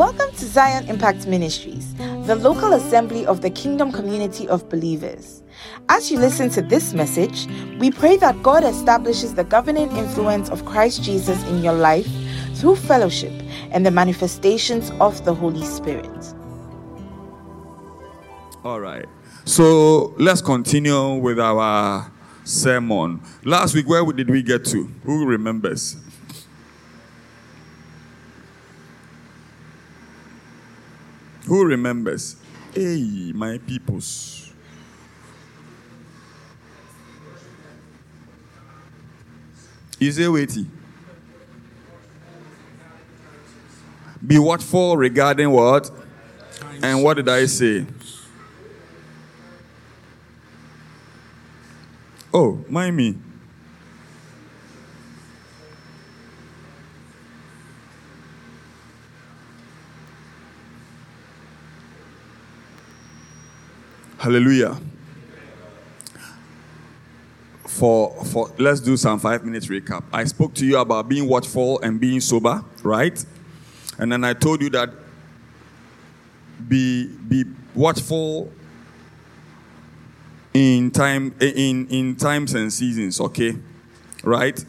Welcome to Zion Impact Ministries, the local assembly of the kingdom community of believers. As you listen to this message, we pray that God establishes the governing influence of Christ Jesus in your life through fellowship and the manifestations of the Holy Spirit. All right. So let's continue with our sermon. Last week, where did we get to? Who remembers? Who remembers? Hey, my peoples. Is it waiting? Be watchful regarding what? And what did I say? Oh, mind me. Hallelujah. For for let's do some five minutes recap. I spoke to you about being watchful and being sober, right? And then I told you that be be watchful in time in in times and seasons, okay? Right?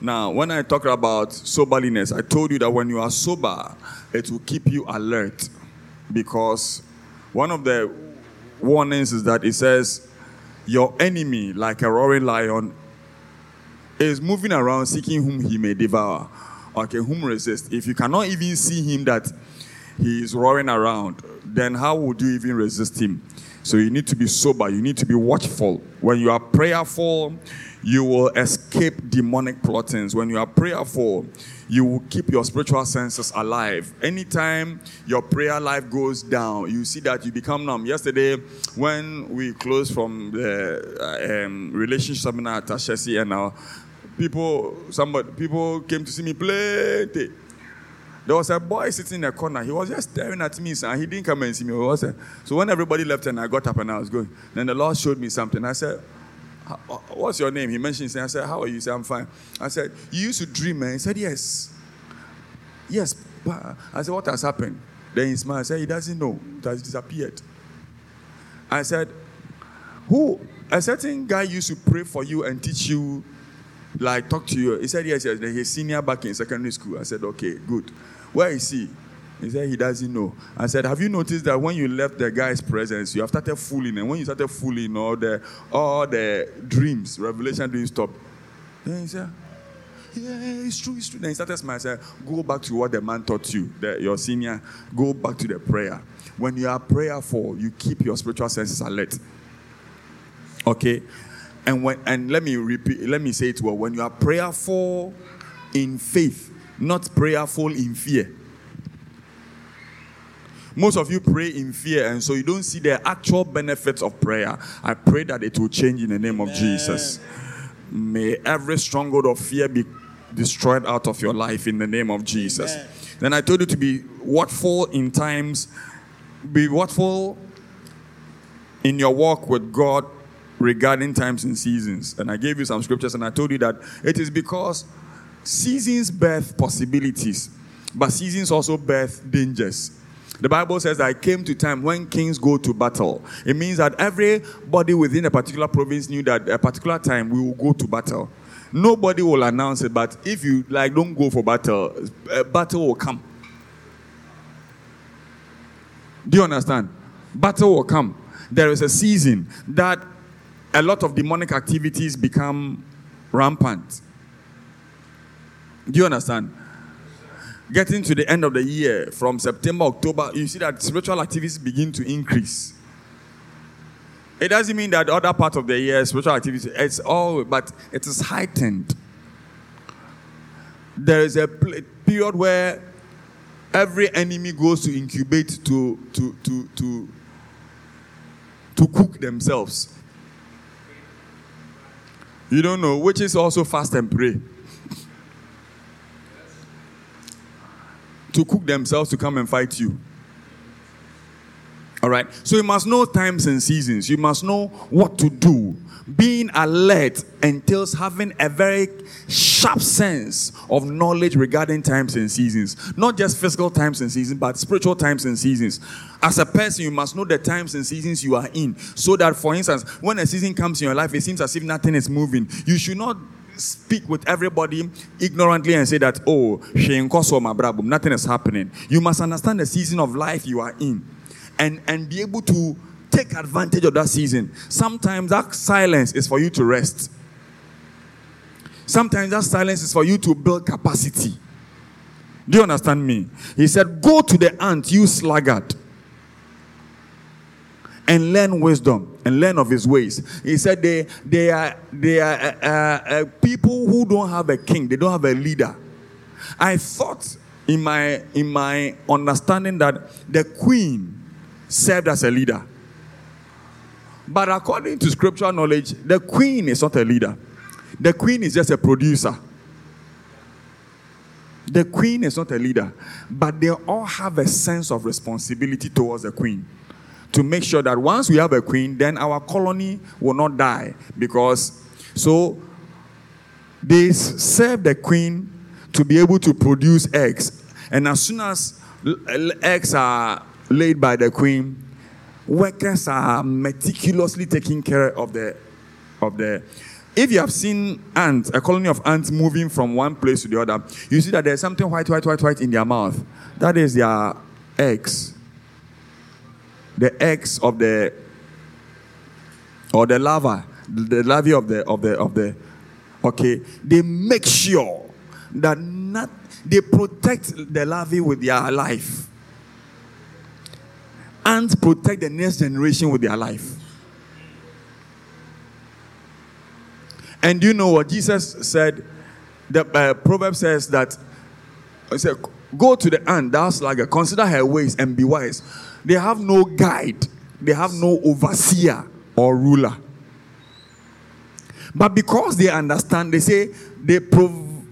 Now, when I talk about soberliness, I told you that when you are sober, it will keep you alert because one of the warnings is that it says your enemy like a roaring lion is moving around seeking whom he may devour okay whom resist. If you cannot even see him that he is roaring around then how would you even resist him? So you need to be sober. You need to be watchful. When you are prayerful you will escape demonic plottings. When you are prayerful you will keep your spiritual senses alive. Anytime your prayer life goes down, you see that you become numb. Yesterday, when we closed from the uh, um, relationship seminar at Ashesi, and now people, somebody, people came to see me plenty. There was a boy sitting in a corner. He was just staring at me, and he didn't come and see me. So when everybody left and I got up and I was going, then the Lord showed me something. I said, Uh, what's your name? He mentioned I said, How are you? He said, I'm fine. I said, You used to dream, man. He said, Yes. Yes. I said, What has happened? Then he smiled. I said, He doesn't know. It has disappeared. I said, Who? A certain guy used to pray for you and teach you, like talk to you. He said, Yes, yes. Then senior back in secondary school. I said, Okay, good. Where is he? He said he doesn't know. I said, Have you noticed that when you left the guy's presence, you have started fooling, and when you started fooling, all the all the dreams, revelation dreams stop. Then he said, Yeah, it's true, it's true. Then he started smiling. I said, Go back to what the man taught you, the, your senior. Go back to the prayer. When you are prayerful, you keep your spiritual senses alert. Okay? And when and let me repeat, let me say it well. When you are prayerful in faith, not prayerful in fear. Most of you pray in fear, and so you don't see the actual benefits of prayer. I pray that it will change in the name Amen. of Jesus. May every stronghold of fear be destroyed out of your life in the name of Jesus. Amen. Then I told you to be watchful in times, be watchful in your walk with God regarding times and seasons. And I gave you some scriptures, and I told you that it is because seasons birth possibilities, but seasons also birth dangers. The Bible says that I came to time when kings go to battle. It means that everybody within a particular province knew that a particular time we will go to battle. Nobody will announce it, but if you like don't go for battle, a battle will come. Do you understand? Battle will come. There is a season that a lot of demonic activities become rampant. Do you understand? Getting to the end of the year, from September, October, you see that spiritual activities begin to increase. It doesn't mean that the other part of the year, spiritual activities, it's all, but it is heightened. There is a period where every enemy goes to incubate to, to, to, to, to cook themselves. You don't know, which is also fast and pray. To cook themselves to come and fight you. All right. So you must know times and seasons. You must know what to do. Being alert entails having a very sharp sense of knowledge regarding times and seasons. Not just physical times and seasons, but spiritual times and seasons. As a person, you must know the times and seasons you are in. So that, for instance, when a season comes in your life, it seems as if nothing is moving. You should not speak with everybody ignorantly and say that, oh, nothing is happening. You must understand the season of life you are in and, and be able to take advantage of that season. Sometimes that silence is for you to rest. Sometimes that silence is for you to build capacity. Do you understand me? He said, Go to the ant, you sluggard, and learn wisdom and learn of his ways. He said, They, they are, they are uh, uh, uh, people who don't have a king, they don't have a leader. I thought in my, in my understanding that the queen served as a leader. But according to scriptural knowledge, the queen is not a leader. The queen is just a producer. The queen is not a leader, but they all have a sense of responsibility towards the queen to make sure that once we have a queen, then our colony will not die. Because so they serve the queen to be able to produce eggs. And as soon as eggs are laid by the queen, workers are meticulously taking care of the of the if you have seen ants, a colony of ants moving from one place to the other, you see that there's something white, white, white, white in their mouth. That is their eggs. The eggs of the or the larva, the larvae of the of the of the okay. They make sure that not they protect the larvae with their life and protect the next generation with their life. And you know what Jesus said? The uh, proverb says that he said, Go to the ant, that's like consider her ways and be wise. They have no guide, they have no overseer or ruler. But because they understand, they say they prov-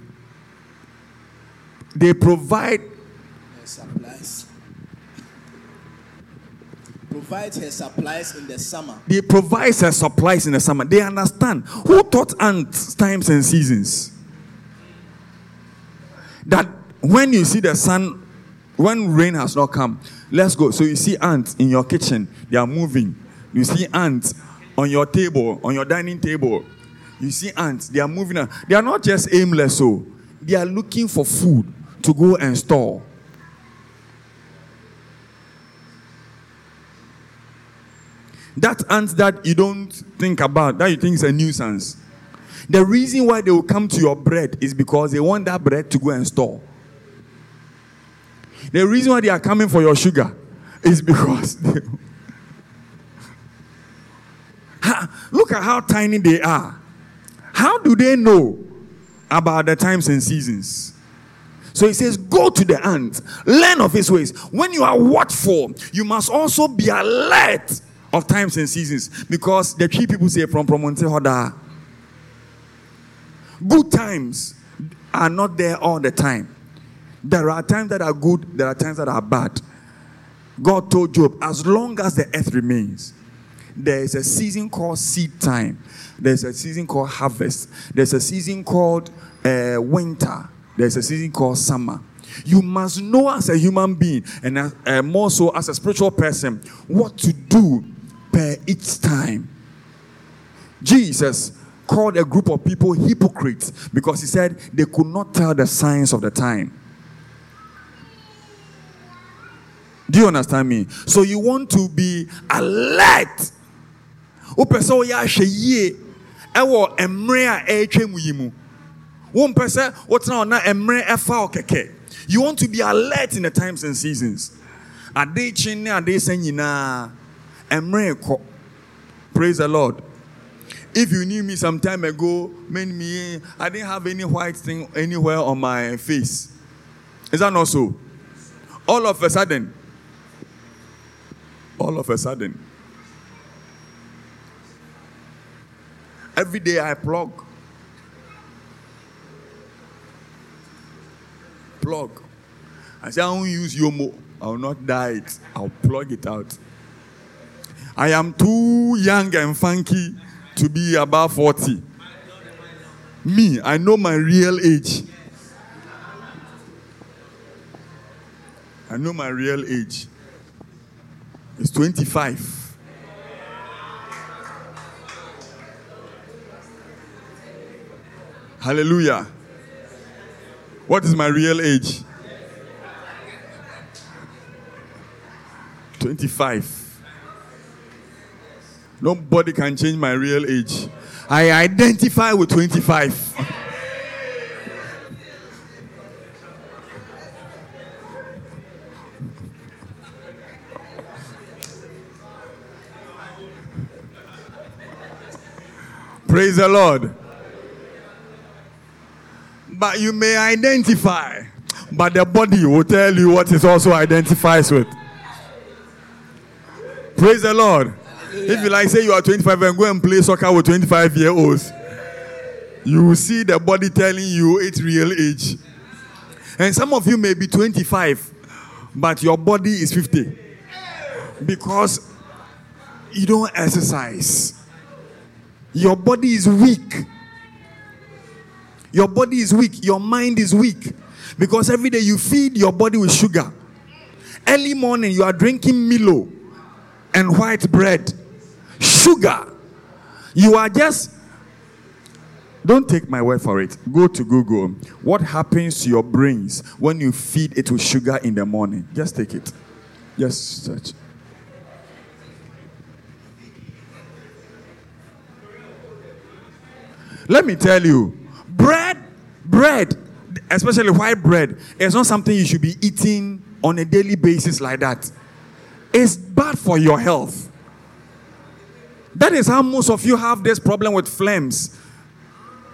they provide provides her supplies in the summer. They provide her supplies in the summer. They understand. Who taught ants times and seasons? That when you see the sun, when rain has not come, let's go. So you see ants in your kitchen, they are moving. You see ants on your table, on your dining table. You see ants, they are moving. They are not just aimless, so oh. they are looking for food to go and store. That ant that you don't think about, that you think is a nuisance. The reason why they will come to your bread is because they want that bread to go and store. The reason why they are coming for your sugar is because look at how tiny they are. How do they know about the times and seasons? So he says, Go to the ant, learn of his ways. When you are watchful, you must also be alert of times and seasons because the three people say from Promonte Hoda. Good times are not there all the time. There are times that are good, there are times that are bad. God told Job, as long as the earth remains, there is a season called seed time, there's a season called harvest, there's a season called uh, winter, there's a season called summer. You must know as a human being and as, uh, more so as a spiritual person what to do per each time. Jesus called a group of people hypocrites because he said they could not tell the signs of the time. Do you understand me? So you want to be alert. wopɛ sɛ woyɛ ahwɛ yie ɛwɔ a ɛretwa mu yi mu wompɛ you want to be alert in the times and seasons ade kye ne ade sɛ nyinaa Emreko. Praise the Lord. If you knew me some time ago, me, I didn't have any white thing anywhere on my face. Is that not so? All of a sudden, all of a sudden, every day I plug, plug. I say I won't use Yomo. I will not dye it. I'll plug it out. I am too young and funky to be above 40. Me, I know my real age. I know my real age. It's 25. Hallelujah. What is my real age? 25. Nobody can change my real age. I identify with 25. Praise the Lord. But you may identify, but the body will tell you what it also identifies with. Praise the Lord. If you like, say you are 25 and go and play soccer with 25 year olds, you will see the body telling you its real age. And some of you may be 25, but your body is 50 because you don't exercise. Your body is weak. Your body is weak. Your mind is weak. Because every day you feed your body with sugar. Early morning you are drinking Milo and white bread. Sugar. You are just. Don't take my word for it. Go to Google. What happens to your brains when you feed it with sugar in the morning? Just take it. Just search. Let me tell you, bread, bread, especially white bread, is not something you should be eating on a daily basis like that. It's bad for your health. That is how most of you have this problem with flames.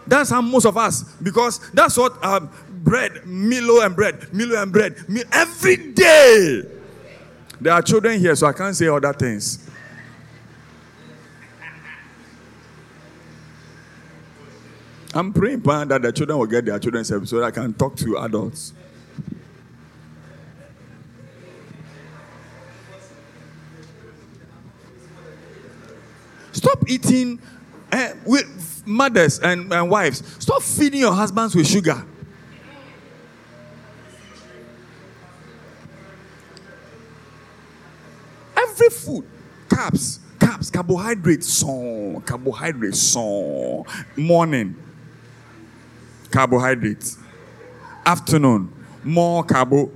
That's how most of us, because that's what uh, bread, Milo and bread, Milo and bread, Mi- every day. There are children here, so I can't say other things. I'm praying that the children will get their children's help so that I can talk to adults. Stop eating uh, with mothers and, and wives. Stop feeding your husbands with sugar. Every food, carbs, carbs, carbohydrates, song, carbohydrates, song. Morning, carbohydrates. Afternoon, more carbo.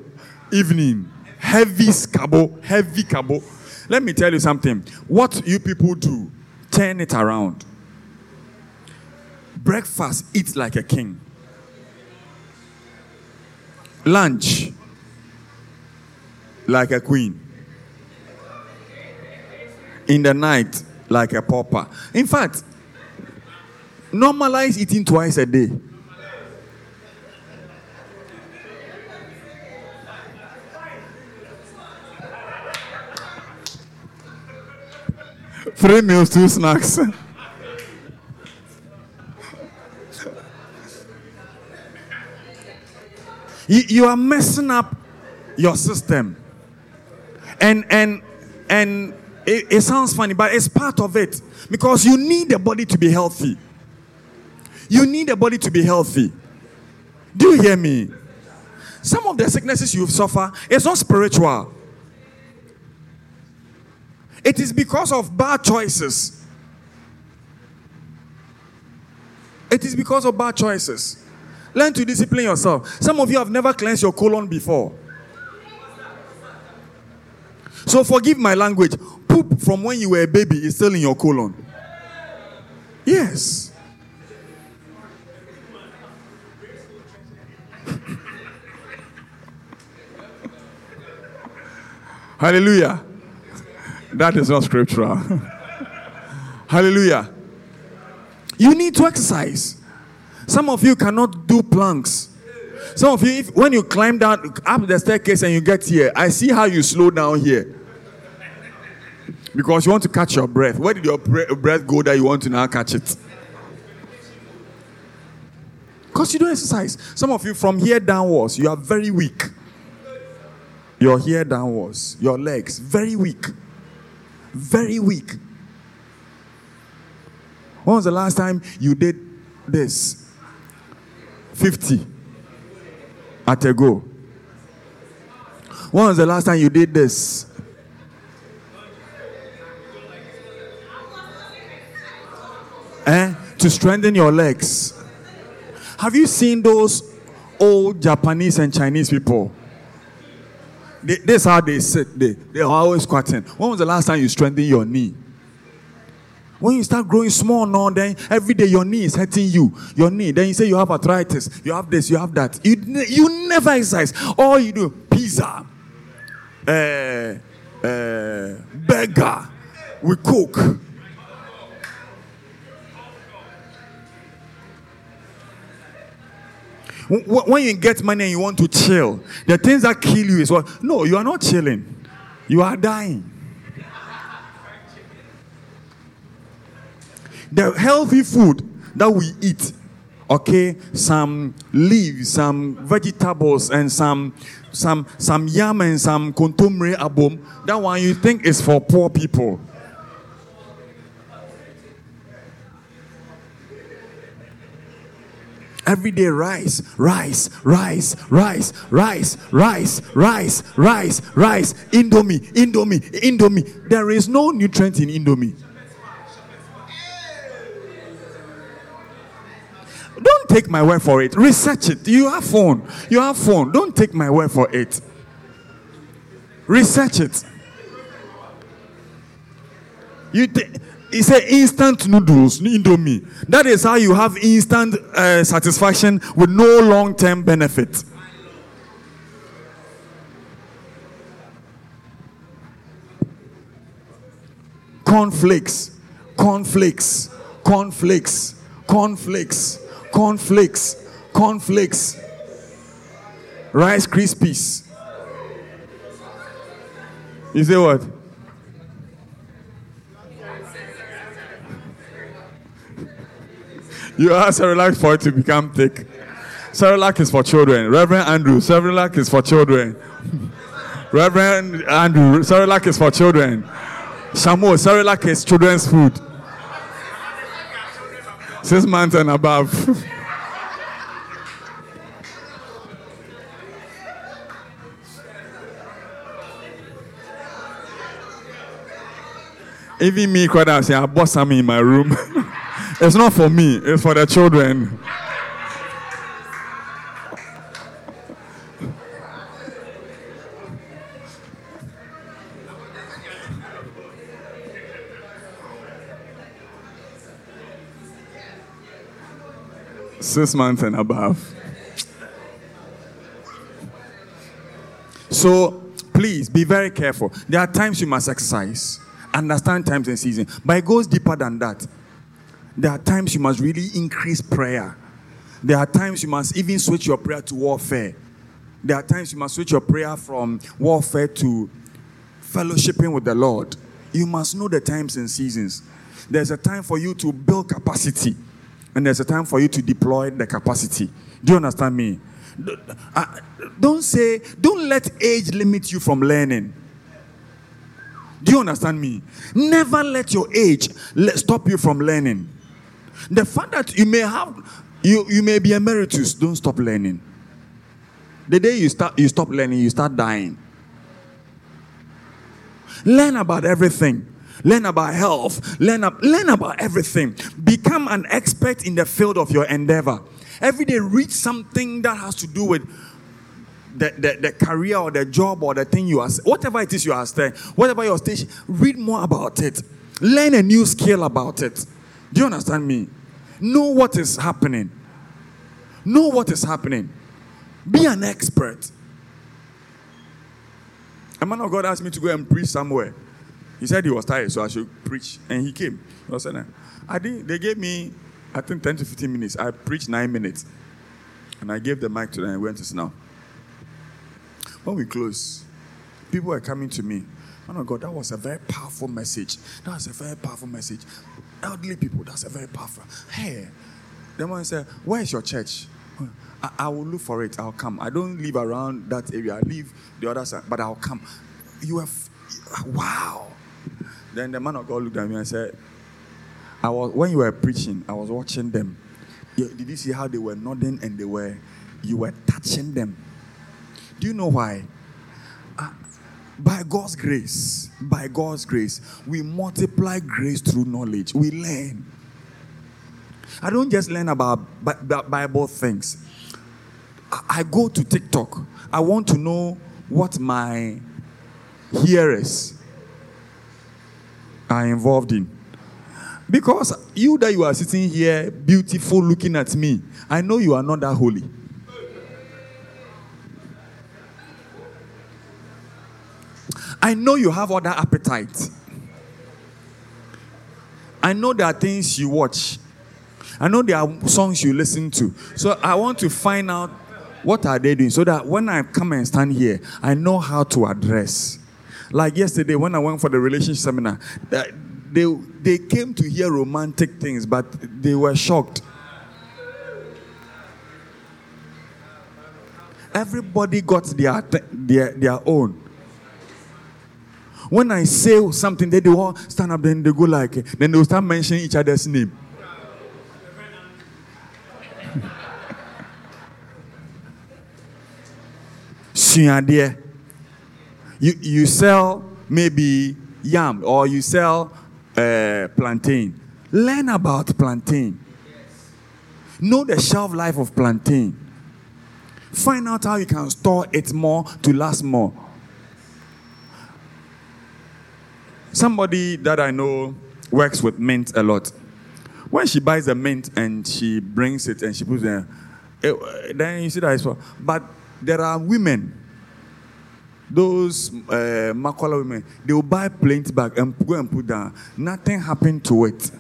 Evening, heavy carbo, heavy carbo. Let me tell you something. What you people do, turn it around. Breakfast, eat like a king. Lunch, like a queen. In the night, like a pauper. In fact, normalize eating twice a day. Three meals, two snacks. you, you are messing up your system. And and and it, it sounds funny, but it's part of it. Because you need the body to be healthy. You need the body to be healthy. Do you hear me? Some of the sicknesses you suffer is not spiritual. It is because of bad choices. It is because of bad choices. Learn to discipline yourself. Some of you have never cleansed your colon before. So forgive my language. Poop from when you were a baby is still in your colon. Yes. Hallelujah. That is not scriptural. Hallelujah. You need to exercise. Some of you cannot do planks. Some of you, if, when you climb down up the staircase and you get here, I see how you slow down here. Because you want to catch your breath. Where did your bre- breath go that you want to now catch it? Because you don't exercise. Some of you, from here downwards, you are very weak. Your here downwards, your legs, very weak. Very weak. When was the last time you did this? 50 at a go. When was the last time you did this? Eh? To strengthen your legs. Have you seen those old Japanese and Chinese people? They, this is how they sit. They, they are always squatting. When was the last time you strengthened your knee? When you start growing small now, then every day your knee is hurting you. Your knee. Then you say you have arthritis. You have this. You have that. You, you never exercise. All you do, pizza, uh, uh, burger with coke. When you get money and you want to chill, the things that kill you is what? No, you are not chilling. You are dying. The healthy food that we eat, okay, some leaves, some vegetables, and some some some yam and some kontomire abom. That one you think is for poor people. Every day, rice, rice, rice, rice, rice, rice, rice, rice, rice, indomie, indomie, indomie. There is no nutrient in indomie. Don't take my word for it. Research it. You have phone. You have phone. Don't take my word for it. Research it. You th- it's a instant noodles, indomie. That is how you have instant uh, satisfaction with no long-term benefit. Cornflakes, cornflakes, cornflakes, cornflakes, cornflakes, cornflakes, rice krispies. You say what? You ask Cerelac for it to become thick. Cerelac is for children. Reverend Andrew, Cerelac is for children. Reverend Andrew, Cerelac is for children. Shamo, Cerelac is children's food. Six months and above. Even me, quite say, I bought some in my room. it's not for me, it's for the children. Six months and above. So please be very careful. There are times you must exercise, understand times and seasons, but it goes deeper than that. There are times you must really increase prayer. There are times you must even switch your prayer to warfare. There are times you must switch your prayer from warfare to fellowshipping with the Lord. You must know the times and seasons. There's a time for you to build capacity, and there's a time for you to deploy the capacity. Do you understand me? Uh, don't say, don't let age limit you from learning. Do you understand me? Never let your age stop you from learning. The fact that you may have, you, you may be emeritus, don't stop learning. The day you start, you stop learning, you start dying. Learn about everything. Learn about health. Learn, up, learn about everything. Become an expert in the field of your endeavor. Every day, read something that has to do with the, the, the career or the job or the thing you are, whatever it is you are studying, whatever your station, read more about it. Learn a new skill about it. Do you understand me? Know what is happening. Know what is happening. Be an expert. A man of God asked me to go and preach somewhere. He said he was tired, so I should preach. And he came. Was saying, I did, they gave me, I think, 10 to 15 minutes. I preached nine minutes. And I gave the mic to them and went to down. When we close, people were coming to me. Man of God, that was a very powerful message. That was a very powerful message. Elderly people, that's a very powerful. Hey, the man said, Where is your church? I, I, will look for it. I'll come. I don't live around that area. I live the other side, but I'll come. You have, wow. Then the man of God looked at me and said, I was when you were preaching, I was watching them. You- Did you see how they were nodding and they were you were touching them? Do you know why? By God's grace, by God's grace, we multiply grace through knowledge. We learn. I don't just learn about Bi- Bi- Bible things. I go to TikTok. I want to know what my hearers are involved in. Because you that you are sitting here, beautiful, looking at me, I know you are not that holy. I know you have other appetite. I know there are things you watch. I know there are songs you listen to. So I want to find out what are they doing so that when I come and stand here, I know how to address. Like yesterday when I went for the relationship seminar, they they came to hear romantic things, but they were shocked. Everybody got their their, their own. When I say something, they, they all stand up, then they go like, then they will start mentioning each other's name. You, you sell maybe yam or you sell uh, plantain. Learn about plantain. Know the shelf life of plantain. Find out how you can store it more to last more. Somebody that I know works with mint a lot. When she buys a mint and she brings it and she puts it there, eh, then you see that it's for. But there are women, those uh, Makola women, they will buy plenty bag and go and put down. Nothing happened to it.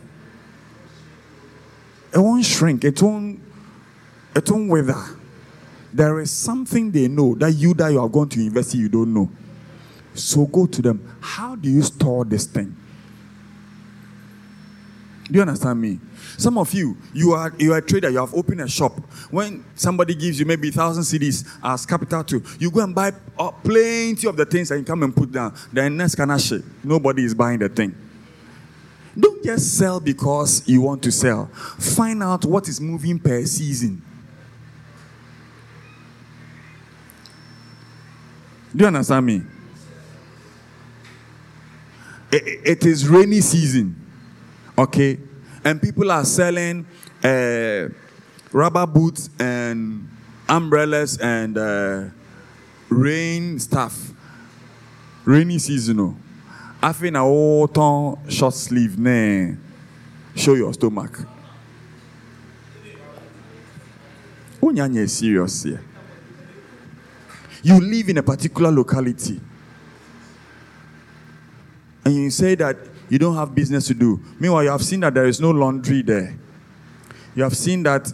It won't shrink. It won't. It won't wither. There is something they know that you that you are going to invest in, you don't know. So go to them. How do you store this thing? Do you understand me? Some of you, you are you are a trader. You have opened a shop. When somebody gives you maybe thousand cedis as capital to you go and buy uh, plenty of the things and come and put down. Then next can shit. Nobody is buying the thing. Don't just sell because you want to sell. Find out what is moving per season. Do you understand me? It is rainy season, okay, and people are selling uh, rubber boots and umbrellas and uh, rain stuff. Rainy season, oh. I think a whole short sleeve, ne. Show your stomach. Serious here. You live in a particular locality and you say that you don't have business to do. Meanwhile, you have seen that there is no laundry there. You have seen that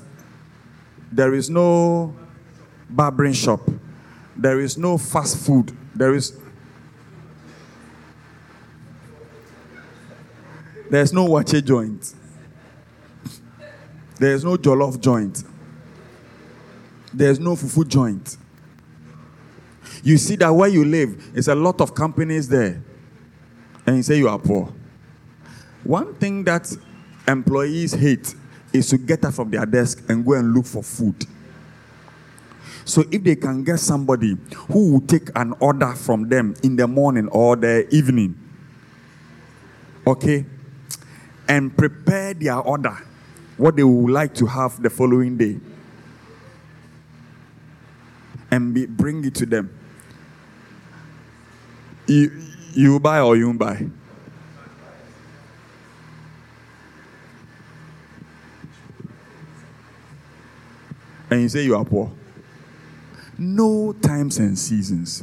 there is no barbering shop. There is no fast food. There is there's no waakye joint. There's no jollof joint. There's no fufu joint. You see that where you live, it's a lot of companies there and you say you are poor. One thing that employees hate is to get up from their desk and go and look for food. So if they can get somebody who will take an order from them in the morning or the evening, okay, and prepare their order, what they would like to have the following day, and be, bring it to them. You, you buy or you won't buy? And you say you are poor. No times and seasons.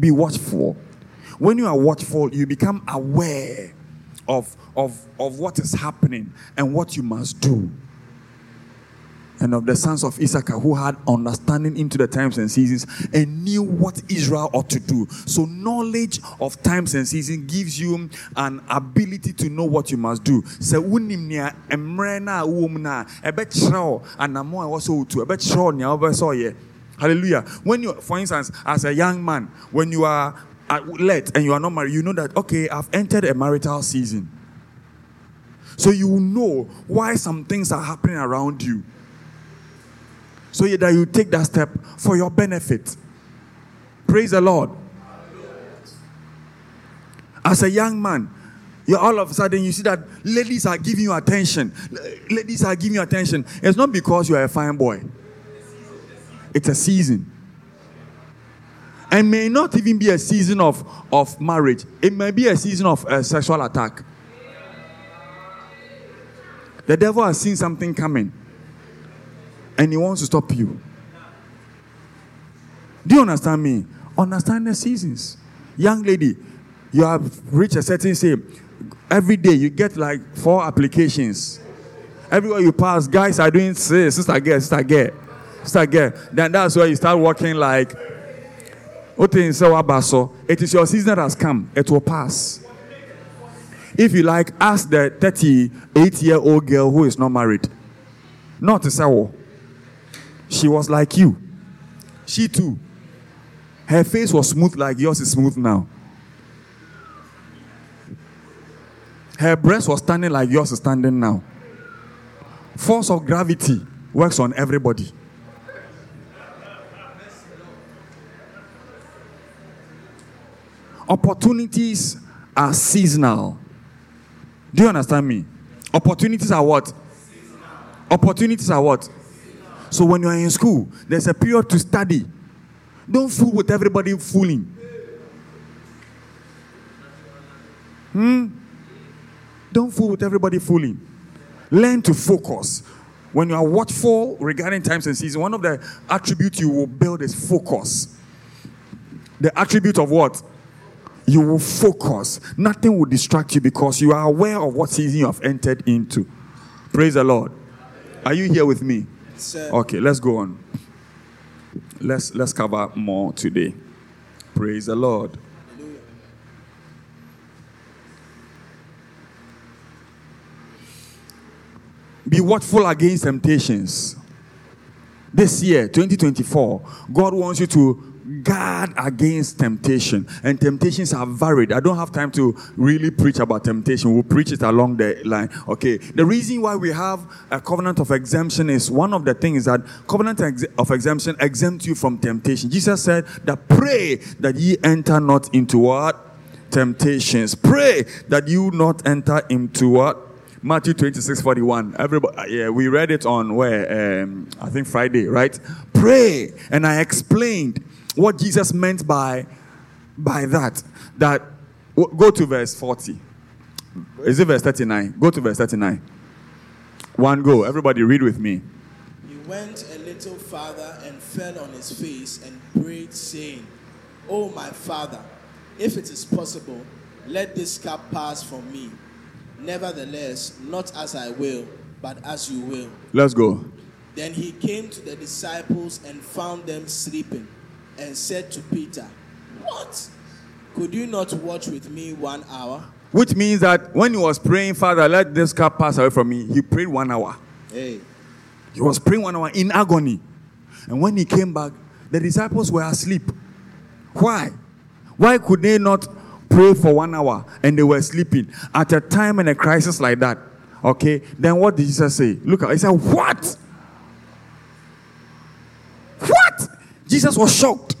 Be watchful. When you are watchful, you become aware of, of, of what is happening and what you must do. And of the sons of Issachar who had understanding into the times and seasons and knew what Israel ought to do. So, knowledge of times and seasons gives you an ability to know what you must do. So, wonim nea mmerɛ no a wowɔ mu no a anammɔn a hallelujah when you for instance as a young man when you are uh, let and you are not married, you know that okay, I've entered a marital season. So you know why some things are happening around you. So that you take that step for your benefit. Praise the Lord. As a young man, you all of a sudden you see that ladies are giving you attention. Ladies are giving you attention. It's not because you are a fine boy. It's a season. And may not even be a season of, of marriage. It may be a season of uh, sexual attack. The devil has seen something coming and he wants to stop you. Do you understand me? Understand the seasons. Young lady, you have reached a certain say. Every day you get like four applications. Everywhere you pass, guys are doing say, sister girl, sister girl, sister girl. Then that's where you start working like it is your season that has come. It will pass. If you like, ask the 38 year old girl who is not married. Not to say, oh, she was like you. She too. Her face was smooth like yours is smooth now. Her breast was standing like yours is standing now. Force of gravity works on everybody. Opportunities are seasonal. Do you understand me? Opportunities are what? Opportunities are what? So when you are in school, there's a period to study. Don't fool with everybody fooling. Hmm? Don't fool with everybody fooling. Learn to focus. When you are watchful regarding times and seasons, one of the attributes you will build is focus. The attribute of what? You will focus. Nothing will distract you because you are aware of what season you have entered into. Praise the Lord. Are you here with me? Sir. Uh, okay, let's go on. Let's let's cover more today. Praise the Lord. Be watchful against temptations. This year, 2024, God wants you to guard against temptation. And temptations are varied. I don't have time to really preach about temptation. We'll preach it along the line. Okay. The reason why we have a covenant of exemption is one of the things that covenant of exemption exempts you from temptation. Jesus said that pray that ye enter not into what? Temptations. Pray that you not enter into what? Matthew 26, 41. Everybody, yeah, we read it on where? Um, I think Friday, right? Pray. And I explained what Jesus meant by, by that. That go to verse 40. Is it verse 39? Go to verse 39. One go. Everybody read with me. He went a little farther and fell on his face and prayed, saying, Oh, my father, if it is possible, let this cup pass from me. Nevertheless, not as I will, but as you will. Let's go. Then he came to the disciples and found them sleeping and said to Peter, What? Could you not watch with me one hour? Which means that when he was praying, Father, let this cup pass away from me, he prayed one hour. Hey. He was praying one hour in agony. And when he came back, the disciples were asleep. Why? Why could they not pray for one hour and they were sleeping at a time in a crisis like that? Okay, then what did Jesus say? Look, at, he said, What? What? Jesus was shocked.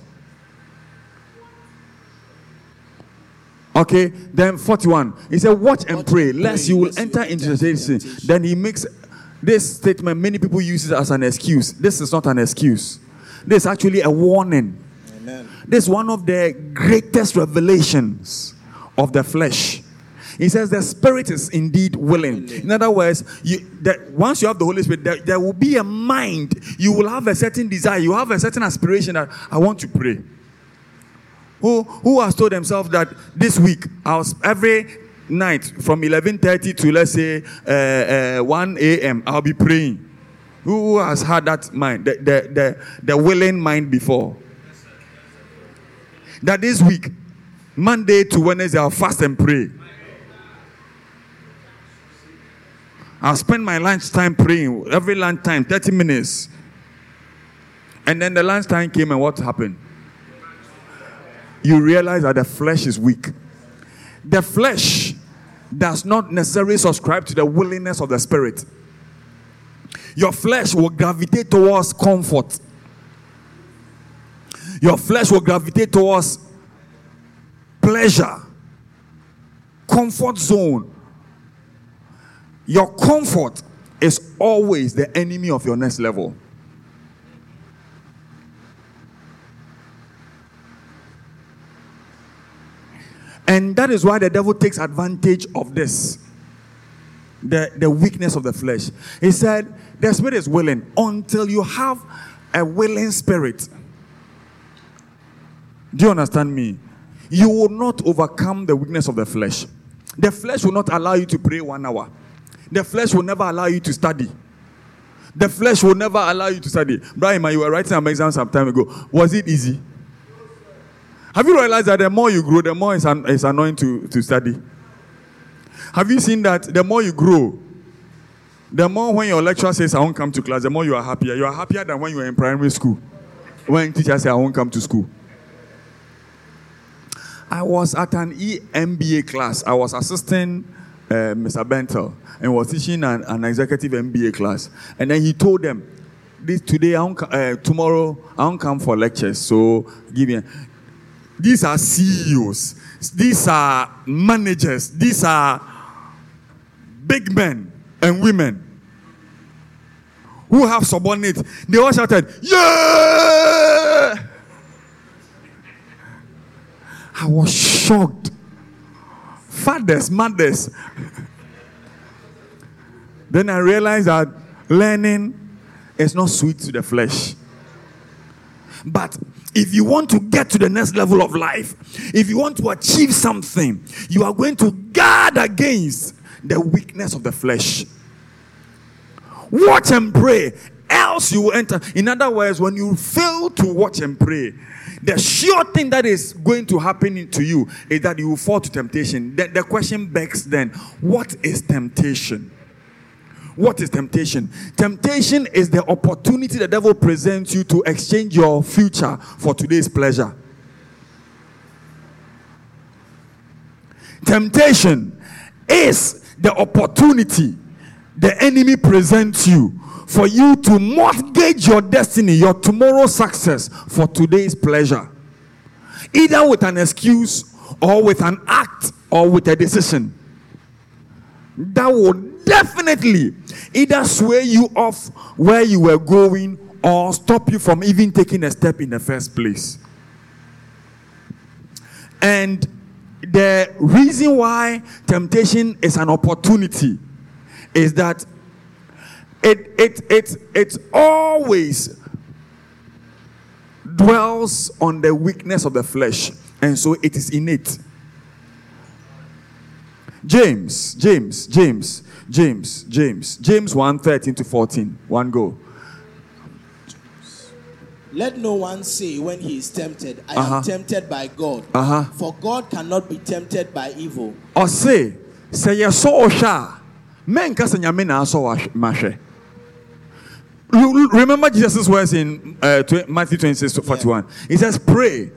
Okay, then 41. He said, Watch and pray, lest you will enter into temptation. Then he makes this statement, many people use it as an excuse. This is not an excuse, this is actually a warning. Amen. This is one of the greatest revelations of the flesh. He says the spirit is indeed willing. In other words, you, that once you have the Holy Spirit, there, there will be a mind. You will have a certain desire. You have a certain aspiration that I want to pray. Who who has told themselves that this week I was every night from 11:30 to let's say uh, uh, 1 a.m. I'll be praying. Who has had that mind, the, the, the, the willing mind before? That this week, Monday to Wednesday, I'll fast and pray. I'll spend my lunchtime praying every lunchtime, 30 minutes. And then the lunchtime came, and what happened? You realize that the flesh is weak. The flesh does not necessarily subscribe to the willingness of the spirit. Your flesh will gravitate towards comfort. Your flesh will gravitate towards pleasure, comfort zone. Your comfort is always the enemy of your next level. And that is why the devil takes advantage of this the, the weakness of the flesh. He said, The spirit is willing until you have a willing spirit. Do you understand me? You will not overcome the weakness of the flesh. The flesh will not allow you to pray one hour. The flesh will never allow you to study. The flesh will never allow you to study. Brian, you were writing an exam some time ago. Was it easy? Have you realized that the more you grow, the more it's, an, it's annoying to, to study? Have you seen that the more you grow, the more when your lecturer says, I won't come to class, the more you are happier. You are happier than when you were in primary school. When teacher says, I won't come to school. I was at an EMBA class. I was assisting uh, Mr. Bentel and was teaching an, an, executive MBA class. And then he told them, this today, I won't, uh, tomorrow, I won't come for lectures. So give me. These are CEOs. These are managers. These are big men and women who have subordinates. They all shouted, Yeah! I was shocked. Fathers, mothers. then I realized that learning is not sweet to the flesh. But if you want to get to the next level of life, if you want to achieve something, you are going to guard against the weakness of the flesh. Watch and pray, else you will enter. In other words, when you fail to watch and pray, the sure thing that is going to happen to you is that you will fall to temptation. The, the question begs then, what is temptation? What is temptation? Temptation is the opportunity the devil presents you to exchange your future for today's pleasure. Temptation is the opportunity the enemy presents you for you to mortgage your destiny, your tomorrow success for today's pleasure. Either with an excuse or with an act or with a decision. That will definitely either sway you off where you were going or stop you from even taking a step in the first place. And the reason why temptation is an opportunity is that it it it it always dwells on the weakness of the flesh and so it is innate james james james james james james 1 13 to 14 one go let no one say when he is tempted, I Uh-huh. am tempted by God. Uh-huh. For God cannot be tempted by evil. ɔse say, yɛsɔ ɔhwɛ a mɛnka sɛ nyame na asɔ wahwɛ- mahwɛ Lu- lu- remember jesus' words in uh, matthew 26 to 41 he says pray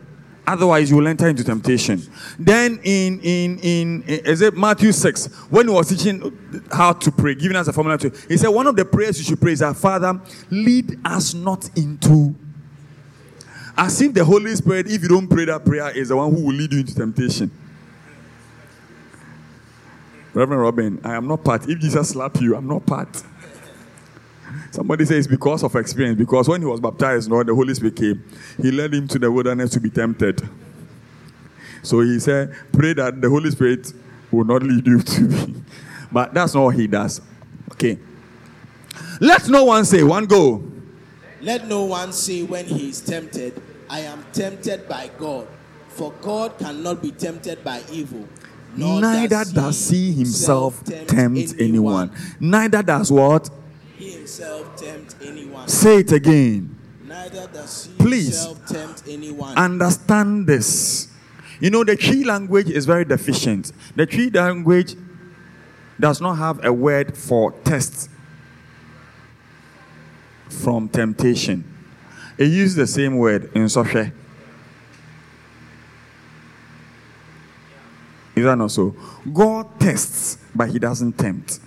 otherwise you will enter into temptation then in in in is it matthew 6 when he was teaching how to pray giving us a formula to he said one of the prayers you should pray is that father lead us not into as if the holy spirit if you don't pray that prayer is the one who will lead you into temptation Reverend Robin, I am not part. If Jesus slap you, I'm not part. Somebody says because of experience, because when he was baptized, Lord, the Holy Spirit came, he led him to the wilderness to be tempted. So he said, pray that the Holy Spirit will not lead you to me. But that's not what he does. Okay. Let no one say, one go. Let no one say when he is tempted, I am tempted by God. For God cannot be tempted by evil. nor Neither does he himself tempt anyone. Neither does what? Himself tempt anyone. Say it again. Neither does he Please. tempt anyone. understand this. You know, the Twi language is very deficient. The Twi language does not have a word for test from temptation. It uses the same word in Soshe. Is that not so? God tests, but He doesn't tempt.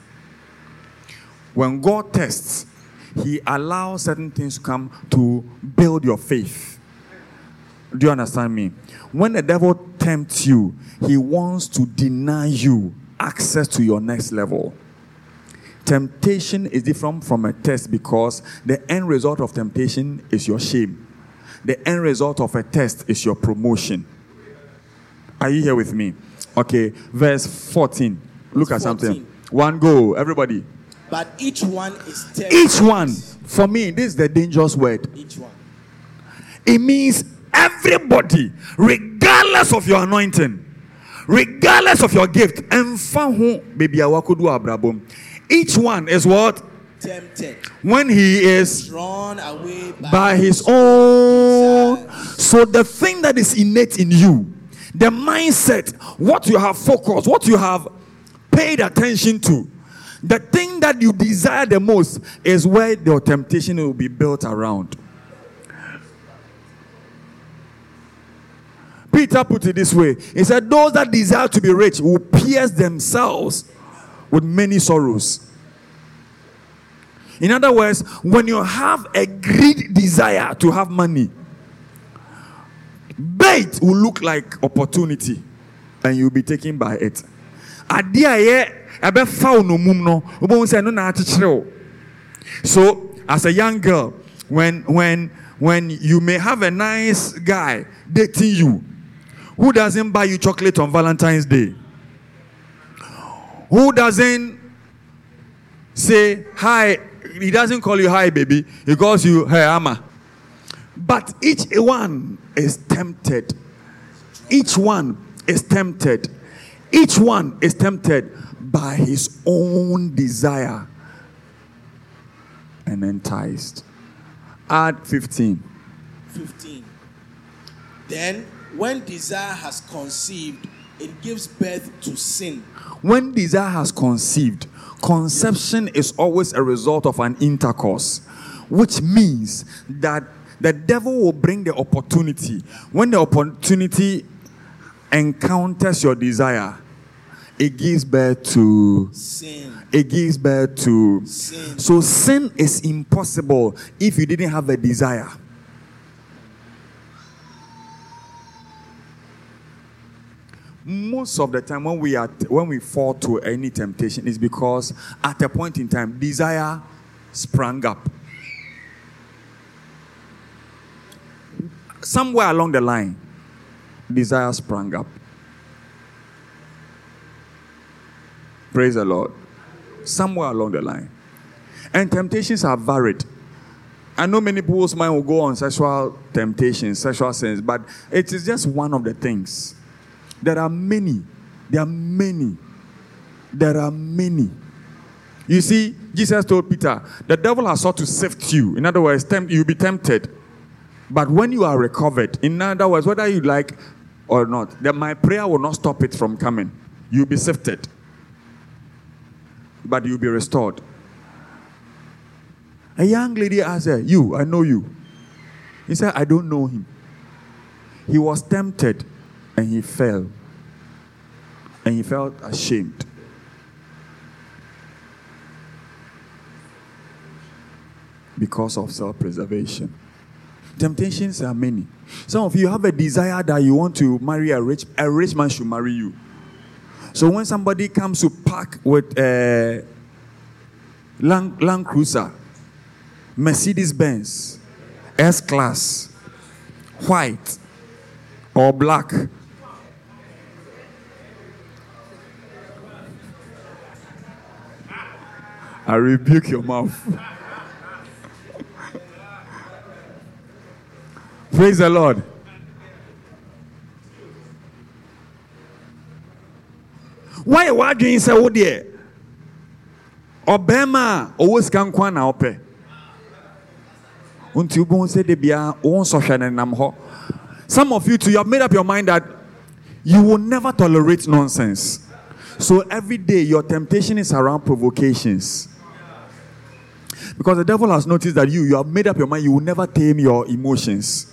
When God tests, He allows certain things to come to build your faith. Do you understand me? When the devil tempts you, he wants to deny you access to your next level. Temptation is different from a test because the end result of temptation is your shame. The end result of a test is your promotion. Are you here with me? Okay, verse 14. Look at 14. something. One go, everybody. But each one is tested. Each one, for me, this is the dangerous word. Each one. It means everybody, regardless of your anointing, regardless of your gift, and baby abrabom. Each one is what? Tempted. When he is Drawn away by, by his own. So the thing that is innate in you, the mindset, what you have focused, what you have paid attention to, the thing that you desire the most is where your temptation will be built around. Peter put it this way He said, Those that desire to be rich will pierce themselves with many sorrows. In other words, when you have a great desire to have money, bait will look like opportunity and you'll be taken by it. Ɛbɛfa wo nomum no, wobɛhu sɛ ɛno na akyekyere wo. So, as a young girl, when when when you may have a nice guy dating you, who doesn't buy you chocolate on Valentine's Day? Who doesn't say hi? He doesn't call you hi, baby. He calls you hey, Ama. But each one is tempted. Each one is tempted. Each one is tempted by his own desire and enticed. Add 15. 15. Then, when desire has conceived, it gives birth to sin. When desire has conceived, conception is always a result of an intercourse, which means that the devil will bring the opportunity. When the opportunity encounters your desire, it gives birth to Sin. it gives birth to Sin. so sin is impossible if you didn't have a desire most of the time when we are when we fall to any temptation is because at a point in time desire sprang up somewhere along the line desire sprang up praise the lord somewhere along the line and temptations are varied I know many people's mind will go on sexual temptations, sexual sins, but it is just one of the things. There are many. There are many. There are many. You see, Jesus told Peter, the devil has sought to sift you. In other words, tempt, you'll be tempted. But when you are recovered, in other words, whether you like or not, then my prayer will not stop it from coming. You'll be sifted. But you'll be restored. A young lady asked her, You, I know you. He said, I don't know him. He was tempted and he fell. And he felt ashamed. Because of self preservation. Temptations are many. Some of you have a desire that you want to marry a rich, a rich man should marry you. So when somebody comes to park with a Land, Land Cruiser, Mercedes Benz, S Class, white or black. I rebuke your mouth. Praise the Lord. Why are you say, oh dear? Obama, always can na ope. nti wobɛhu sɛ de bia wo some of you too you have made up your mind that you will never tolerate nonsense so every day your temptation is around provocations because the devil has noticed that you you have made up your mind you will never tame your emotions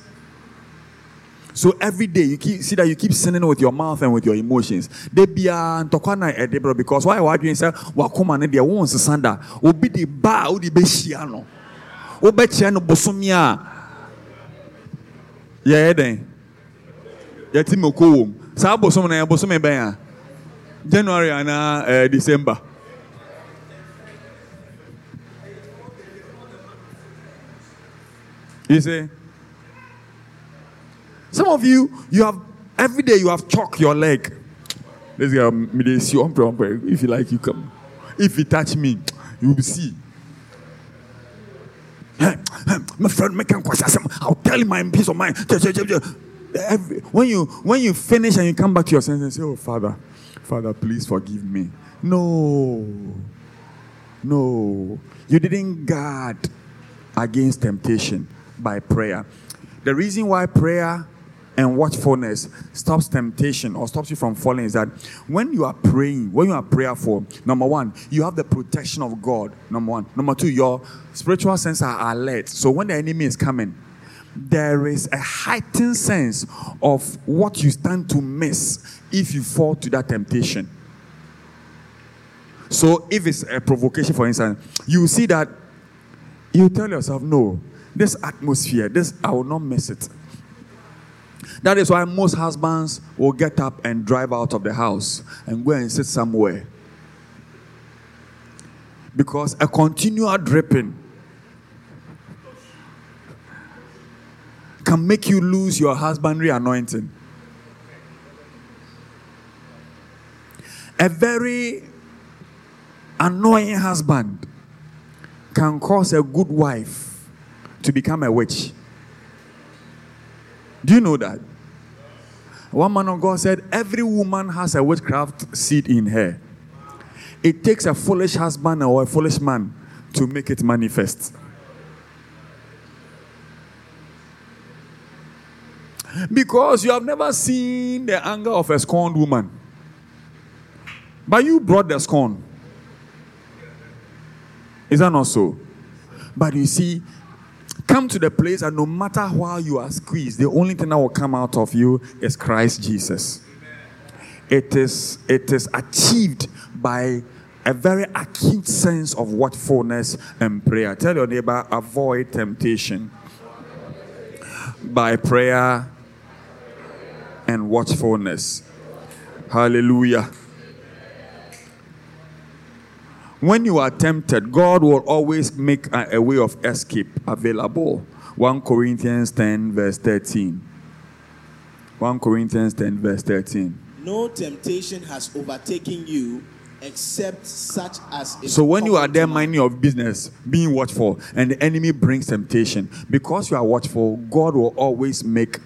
So every day you keep see that you keep sinning with your mouth and with your emotions. They be uh, ntokwa na ede eh, bro because why why you say wakoma ne de won sesanda obi de ba o de be hia no. Wo be chia no bosomi a. Ye den. Ye ti me ko wom. Sa bosom na bosom e ben. January and uh, eh, December. You see? Some of you, you have every day you have chalk your leg. This guy, if you like, you come. If you touch me, you will see. My friend, I'll tell you my peace of mind. Every, when you when you finish and you come back to your senses, say, "Oh Father, Father, please forgive me." No, no, you didn't guard against temptation by prayer. The reason why prayer and watchfulness stops temptation or stops you from falling is that when you are praying, when you are prayerful, number one, you have the protection of God. Number one. Number two, your spiritual senses are alert. So when the enemy is coming, there is a heightened sense of what you stand to miss if you fall to that temptation. So if it's a provocation, for instance, you see that you tell yourself, no, this atmosphere, this I will not miss it. That is why most husbands will get up and drive out of the house and go and sit somewhere. Because a continual dripping can make you lose your husbandry anointing. A very annoying husband can cause a good wife to become a witch. Do you know that? One man of God said, Every woman has a witchcraft seed in her. It takes a foolish husband or a foolish man to make it manifest. Because you have never seen the anger of a scorned woman. But you brought the scorn. Is that not so? But you see, come to the place and no matter how you are squeezed, the only thing that will come out of you is Christ Jesus. It is, it is achieved by a very acute sense of watchfulness and prayer. Tell your neighbor, avoid temptation by prayer and watchfulness. Hallelujah. When you are tempted, God will always make a, a, way of escape available. 1 Corinthians 10, verse 13. 1 Corinthians 10, verse 13. No temptation has overtaken you except such as is So when you are there minding your business, being watchful, and the enemy brings temptation, because you are watchful, God will always make.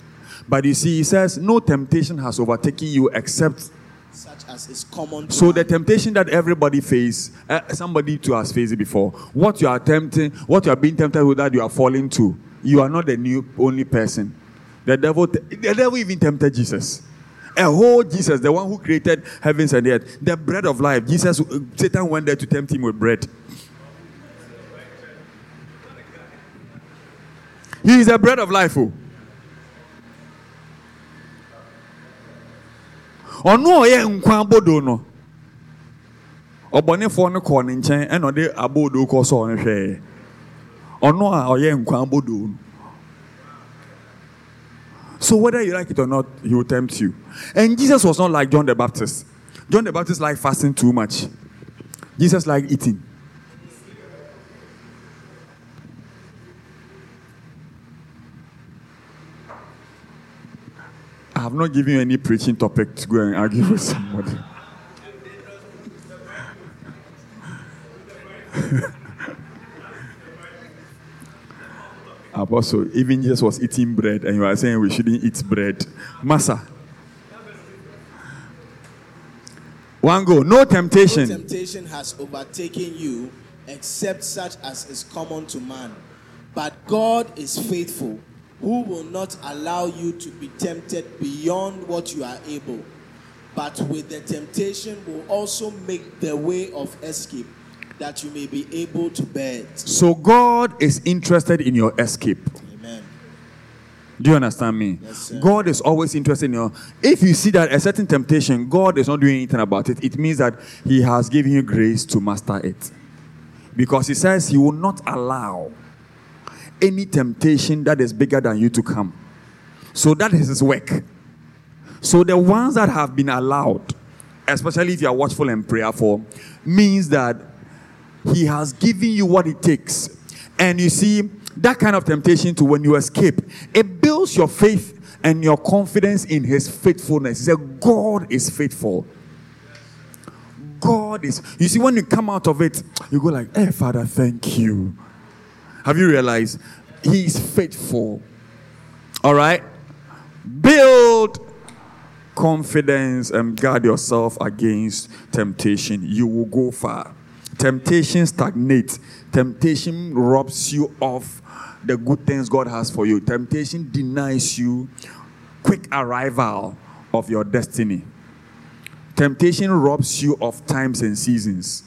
But you see, he says, no temptation has overtaken you except such as is common So the temptation that everybody face, uh, somebody to has faced it before. What you are tempting, what you are being tempted with, that you are falling to. You are not the new only person. The devil, the devil even tempted Jesus. A whole Jesus, the one who created heavens and earth, the bread of life. Jesus, uh, Satan went there to tempt him with bread. He is the bread of life. Oh. Ɔno ɔyɛ nkwa abodo no. Ɔbɔnefoɔ no kɔɔ ne nkyɛn ɛna ɔde abodo kɔ sɔɔ no hwɛɛ ɔno a ɔyɛ nkwa abodo no. So whether you like it or not he will tempt you. And jesus was not like john the baptist. John the baptist liked fasting too much. Jesus liked eating I have not given you any preaching topic to go and argue with somebody. Apostle, even Jesus was eating bread, and you are saying we shouldn't eat bread. Massa. One go, no No temptation. temptation has overtaken you except such as is common to man. But God is faithful, who will not allow you to be tempted beyond what you are able, but with the temptation will also make the way of escape that you may be able to bear it. So God is interested in your escape. Amen. Do you understand me? Yes, sir. God is always interested in you. If you see that a certain temptation, God is not doing anything about it, it means that He has given you grace to master it. Because He says He will not allow any temptation that is bigger than you to come. So that is His work. So the ones that have been allowed, especially if you are watchful and prayerful, means that He has given you what it takes. And you see, that kind of temptation to when you escape, it builds your faith and your confidence in His faithfulness. He said, God is faithful. God is. You see, when you come out of it, you go like, "Hey, Father, thank you." Have you realized He is faithful? All right, build confidence and guard yourself against temptation. You will go far. Temptation stagnates. Temptation robs you of the good things God has for you. Temptation denies you quick arrival of your destiny. Temptation robs you of times and seasons.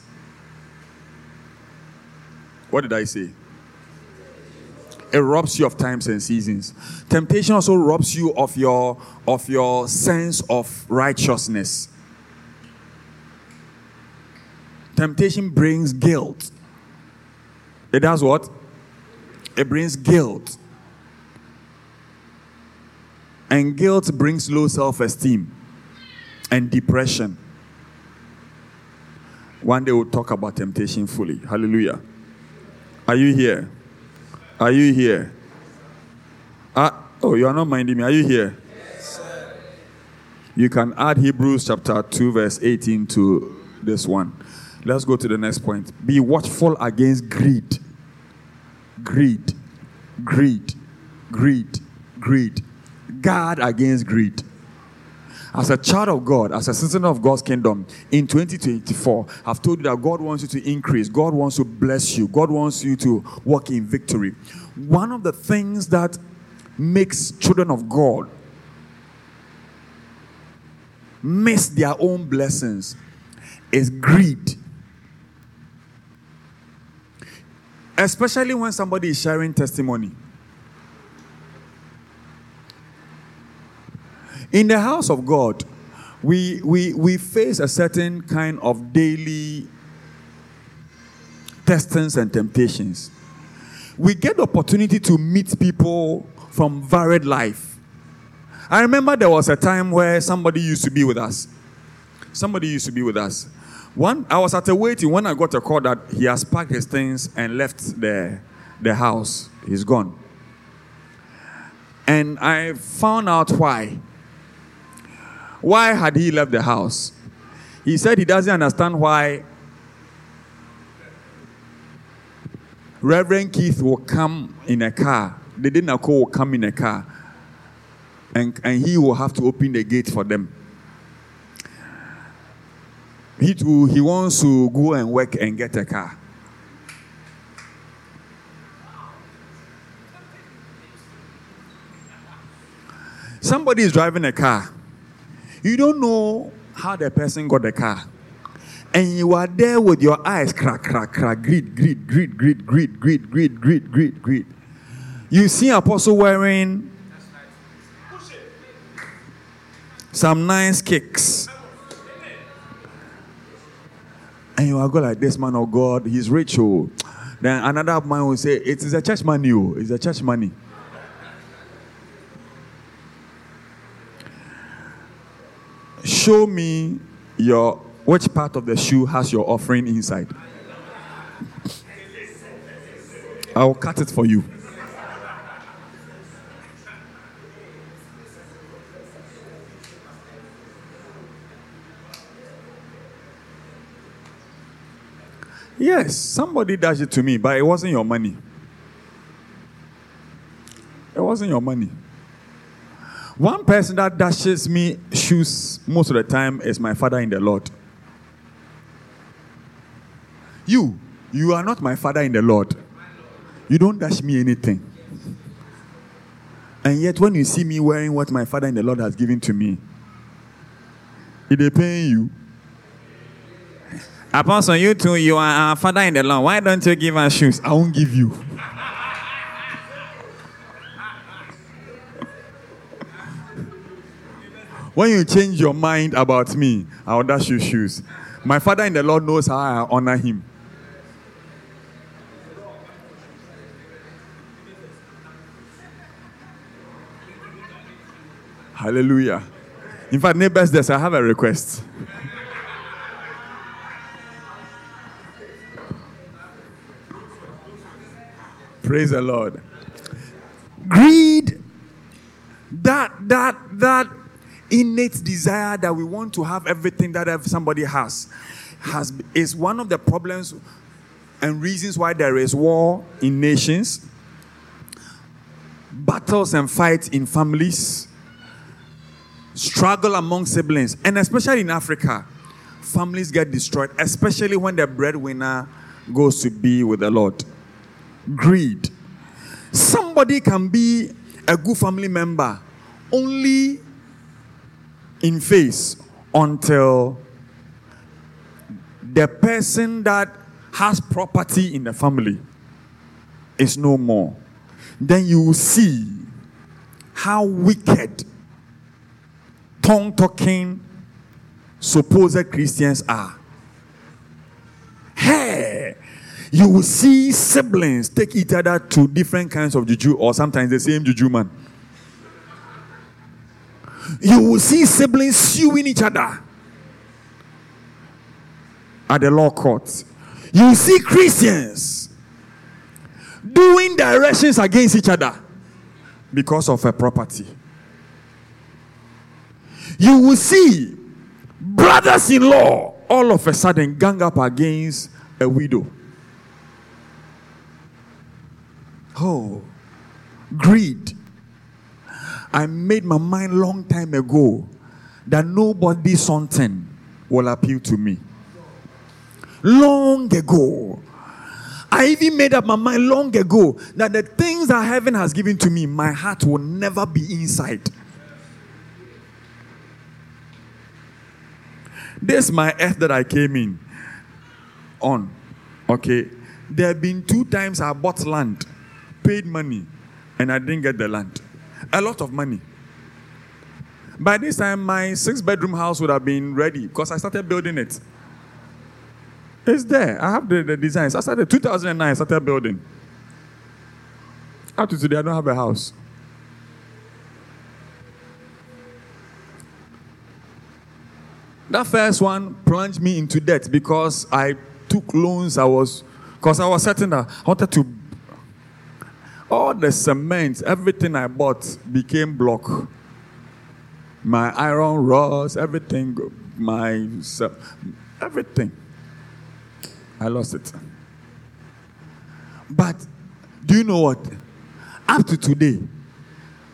What did I say? It robs you of times and seasons. Temptation also robs you of your of your sense of righteousness. Temptation brings guilt. It does what? It brings guilt. And guilt brings low self esteem and depression. One day we'll talk about temptation fully. Hallelujah. Are you here? Are you here? Ah, oh, you are not minding me. Are you here? Yes, sir. You can add Hebrews chapter 2, verse 18 to this one. Let's go to the next point. Be watchful against greed. Greed. Greed. Greed. Greed. Guard against greed. As a child of God, as a citizen of God's kingdom, in 2024, I've told you that God wants you to increase. God wants to bless you. God wants you to walk in victory. One of the things that makes children of God miss their own blessings is greed. Especially when somebody is sharing testimony. In the house of God, we, we, we face a certain kind of daily testings and temptations. We get the opportunity to meet people from varied life. I remember there was a time where somebody used to be with us. Somebody used to be with us. One, I was at a waiting when I got a call that he has packed his things and left the, the house. He's gone. And I found out why. Why had he left the house? He said he doesn't understand why Reverend Keith will come in a car. The Dinako will come in a car. And, and he will have to open the gate for them. He too, he wants to go and work and get a car. Somebody is driving a car. You don't know how the person got the car. And you are there with your eyes crack, crack, crack, greed, greed, greed, greed, greed, greed, greed, greed, greed, greed. You see Apostle wearing some nice kicks. And you are go like this man of God, he's rich. Oh. Then another man will say, It is a church money, oh. it's a church money. Show me your which part of the shoe has your offering inside. I will cut it for you. Yes, somebody dashed it to me, but it wasn't your money. It wasn't your money. One person that dashes me shoes most of the time is my father in the Lord. You, you are not my father in the Lord. You don't dash me anything. And yet, when you see me wearing what my father in the Lord has given to me, it is paying you. Apostle, you too, you are our father in the Lord. Why don't you give us shoes? I won't give you. When you change your mind about me, I'll dash your shoes. My father in the Lord knows how I honor him. Hallelujah. In fact, neighbors, this I have a request. Praise the Lord. Greed, that that that innate desire that we want to have everything that somebody has, has is one of the problems and reasons why there is war in nations, battles and fights in families, struggle among siblings, and especially in Africa, families get destroyed, especially when the breadwinner goes to be with the Lord. Greed. Somebody can be a good family member only in face until the person that has property in the family is no more. Then you will see how wicked tongue talking supposed Christians are. Hey, you will see siblings take each other to different kinds of juju, or sometimes the same juju man. You will see siblings suing each other at the law courts. You see Christians doing directions against each other because of a property you will see brothers in law all of a sudden gang up against a widow. Oh, greed. I made my mind long time ago that nobody something will appeal to me. Long ago. I even made up my mind long ago that the things that heaven has given to me, my heart will never be inside. This my earth that I came in on. Okay. There have been two times I bought land, paid money, and I didn't get the land. A lot of money. By this time, my six bedroom house would have been ready because I started building it. It's there. I have the, the designs. I started 2009, I started building. Up to today, I don't have a house. That first one plunged me into debt because I took loans. I was, because I was certain that I wanted to, all the cement, everything I bought became block. My iron rods, everything, my, everything. I lost it. But do you know what? Up to today,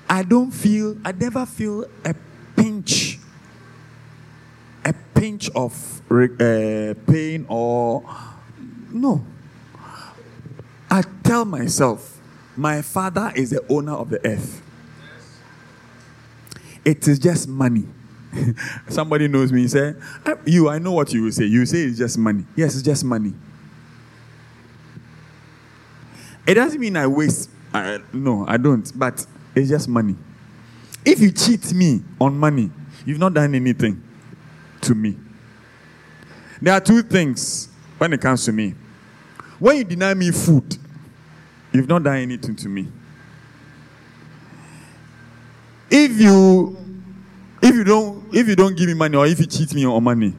I don't feel, I never feel a pinch a pinch of uh, pain or no. I tell myself, my father is the owner of the earth. It is just money. Somebody knows me. Say, you, I know what you will say. You say it's just money. Yes, it's just money. It doesn't mean I waste. Uh, no, I don't. But it's just money. If you cheat me on money, you've not done anything to me. There are two things when it comes to me. When you deny me food, you've not done anything to me. If you if you don't if you don't give me money or if you cheat me on money,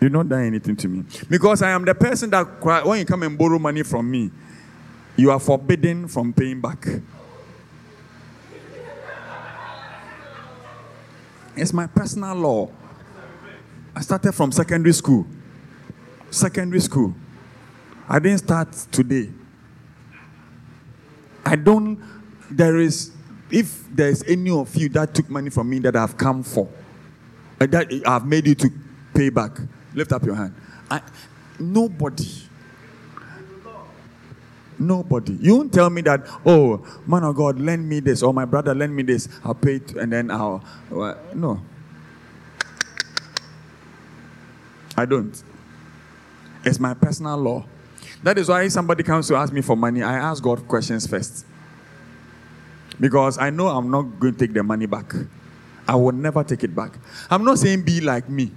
you've not done anything to me. Because I am the person that when you come and borrow money from me, you are forbidden from paying back. It's my personal law. I started from secondary school. Secondary school. I didn't start today. I don't, there is, if there's any of you that took money from me that I've come for, uh, that I've made you to pay back, lift up your hand. I, nobody. Nobody. You won't tell me that, oh, man of God, lend me this, or my brother, lend me this. I'll pay it, and then I'll. Well, no. I don't. It's my personal law. That is why somebody comes to ask me for money, I ask God questions first. Because I know I'm not going to take the money back. I will never take it back. I'm not saying be like me.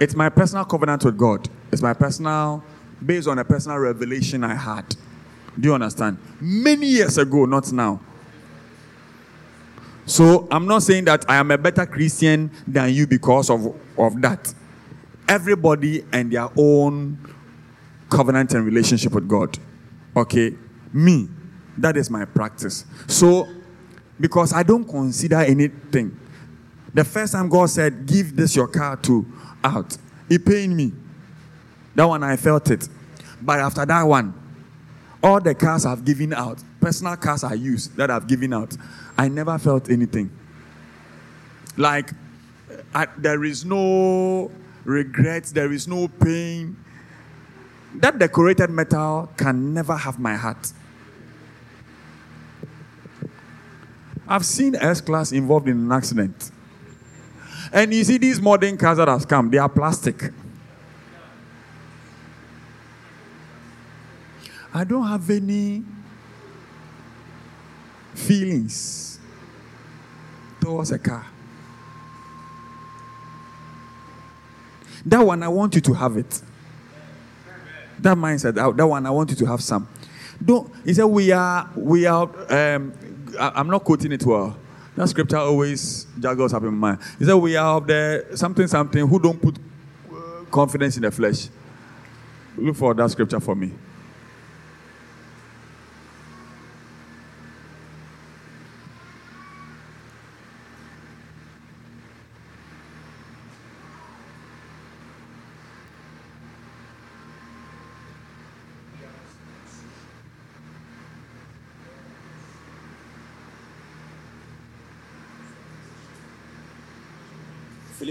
It's my personal covenant with God. It's my personal, based on a personal revelation I had. Do you understand? Many years ago, not now. So I'm not saying that I am a better Christian than you because of, of that. Everybody and their own covenant and relationship with God. Okay? Me, that is my practice. So, because I don't consider anything. The first time God said, Give this your car to out, it pained me. That one I felt it. But after that one, all the cars I've given out, personal cars I use that I've given out, I never felt anything. Like, I, there is no regret, there is no pain. That decorated metal can never have my heart. I've seen S class involved in an accident. And you see, these modern cars that have come, they are plastic. I don't have any feelings towards a car. That one, I want you to have it. That mindset, that one, I want you to have some. Don't. He said, "We are, we are." Um, I, am not quoting it well. That scripture always juggles up in my mind. He said, "We are of the something, something who don't put uh, confidence in the flesh." Look for that scripture for me.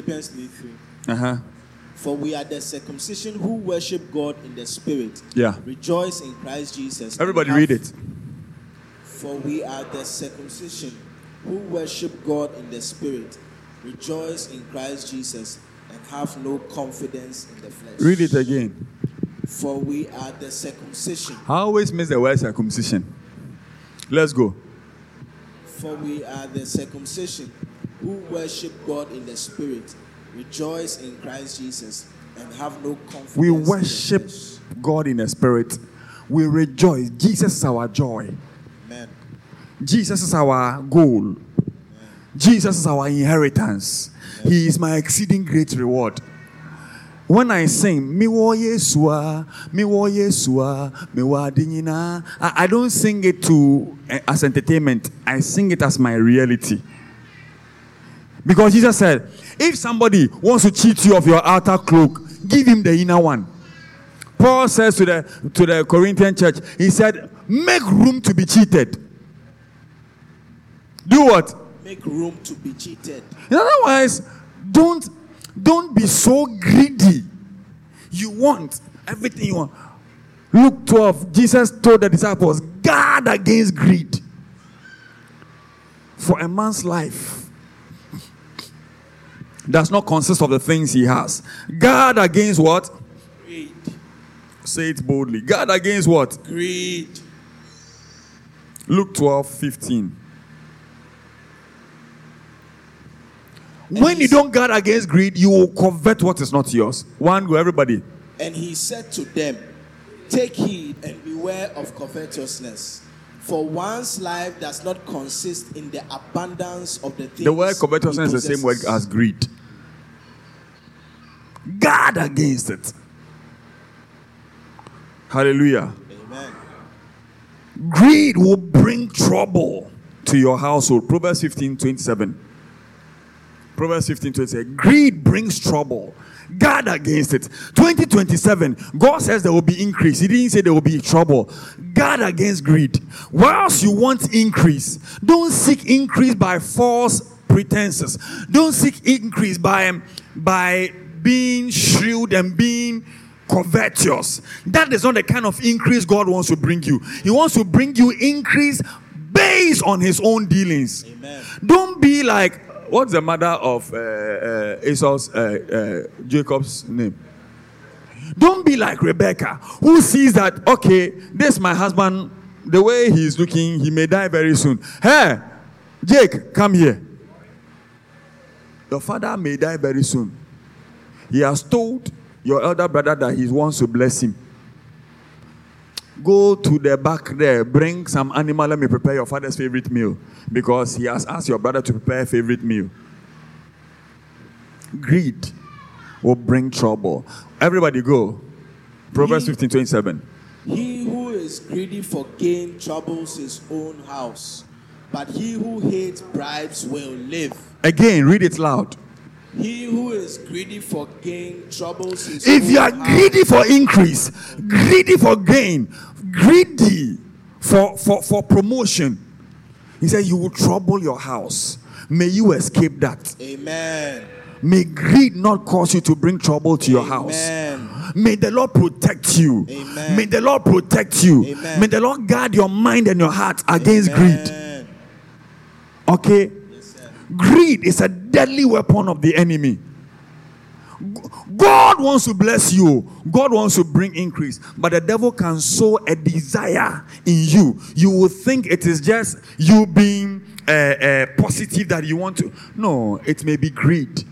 Philippians 3 3. Uh-huh. For we are the circumcision who worship God in the Spirit. Yeah. Rejoice in Christ Jesus. Everybody read it. For we are the circumcision who worship God in the Spirit. Rejoice in Christ Jesus and have no confidence in the flesh. Read it again. For we are the circumcision. I always miss the word circumcision. Let's go. For we are the circumcision who worship God in the Spirit, rejoice in Christ Jesus, and have no confidence. We worship God in the Spirit. We rejoice. Jesus is our joy. Amen. Jesus is our goal. Amen. Jesus is our inheritance. Amen. He is my exceeding great reward. When I sing, me wo Yesua, me wo Yesua, me wo adinyina, I don't sing it to eh, as entertainment. I sing it as my reality. Because Jesus said, if somebody wants to cheat you of your outer cloak, give him the inner one. Paul says to the to the Corinthian church, he said, make room to be cheated. Do what? Make room to be cheated. Otherwise, don't don't be so greedy. You want everything you want. Luke 12, Jesus told the disciples, guard against greed. For a man's life does not consist of the things he has. Guard against what? Greed. Say it boldly. Guard against what? Greed. Luke 12, 15. when you don't guard against greed, you will covet what is not yours. One go, everybody. And he said to them, Take heed and beware of covetousness. For one's life does not consist in the abundance of the things. The word covetousness is the same word as greed. Guard against it. Hallelujah. Amen. Greed will bring trouble to your household. Proverbs 15 27. Proverbs 15 27. Greed brings trouble. Guard against it. 2027, God says there will be increase. He didn't say there will be trouble. Guard against greed. Whilst you want increase, don't seek increase by false pretenses. Don't seek increase by, by being shrewd and being covetous. That is not the kind of increase God wants to bring you. He wants to bring you increase based on His own dealings. Amen. Don't be like what's the mother of uh, uh, Esau's uh, uh, Jacob's name? Don't be like Rebecca, who sees that okay, this my husband. The way he's looking, he may die very soon. Hey, Jake, come here. Your father may die very soon. He has told your elder brother that he wants to bless him. Go to the back there, bring some animal, let me prepare your father's favorite meal because he has asked your brother to prepare a favorite meal. Greed will bring trouble. Everybody go. Proverbs He- 15 27. He who is greedy for gain troubles his own house, but he who hates bribes will live. Again, read it loud. He who is greedy for gain troubles his If you are house. greedy for increase, greedy for gain, greedy for, for, for promotion, he said, You will trouble your house. May you escape that. Amen. May greed not cause you to bring trouble to your house. Amen. May the Lord protect you. Amen. May the Lord protect you. Amen. May the Lord guard your mind and your heart against greed. Okay? Greed is a deadly weapon of the enemy. God wants to bless you. God wants to bring increase. But the devil can sow a desire in you. You will think it is just you being uh, uh, positive that you want to. No, it may be greed.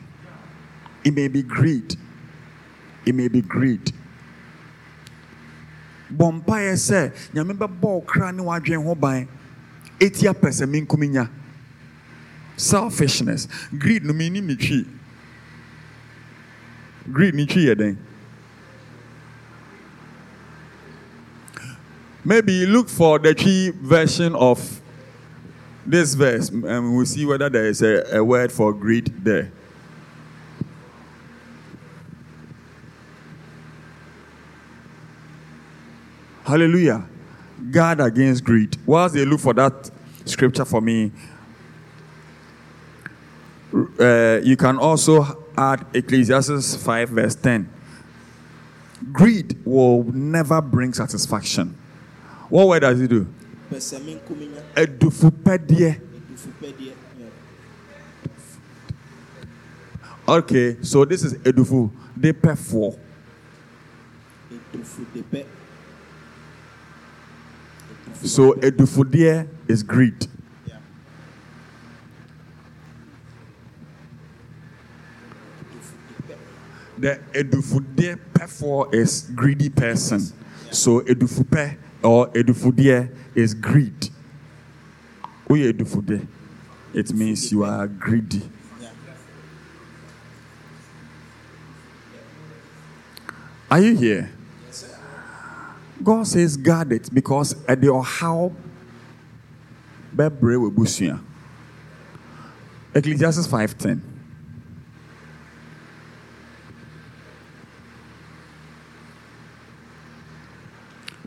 It may be greed. It may be greed. Selfishness. Greed no menim ne twi greed ne twi dɛn maybe look for the Twi version of this verse and we'll see whether there is a, a word for greed there. Hallelujah. Guard against greed. Whilst they look for that scripture for me uh, you can also add Ecclesiastes 5, verse 10. Greed will never bring satisfaction. What word does it do? Okay, so this is edufu. De pefo. Edufudepɛ. So edufudie is greed. Yeah. Edufudepɛ. The edufudie pefo is greedy person. So edufupe or edufudie is greed. Oye edufudie. It means you are greedy. Are you here? God says guard it because at the how bebre webusia. Ecclesiastes 5:10.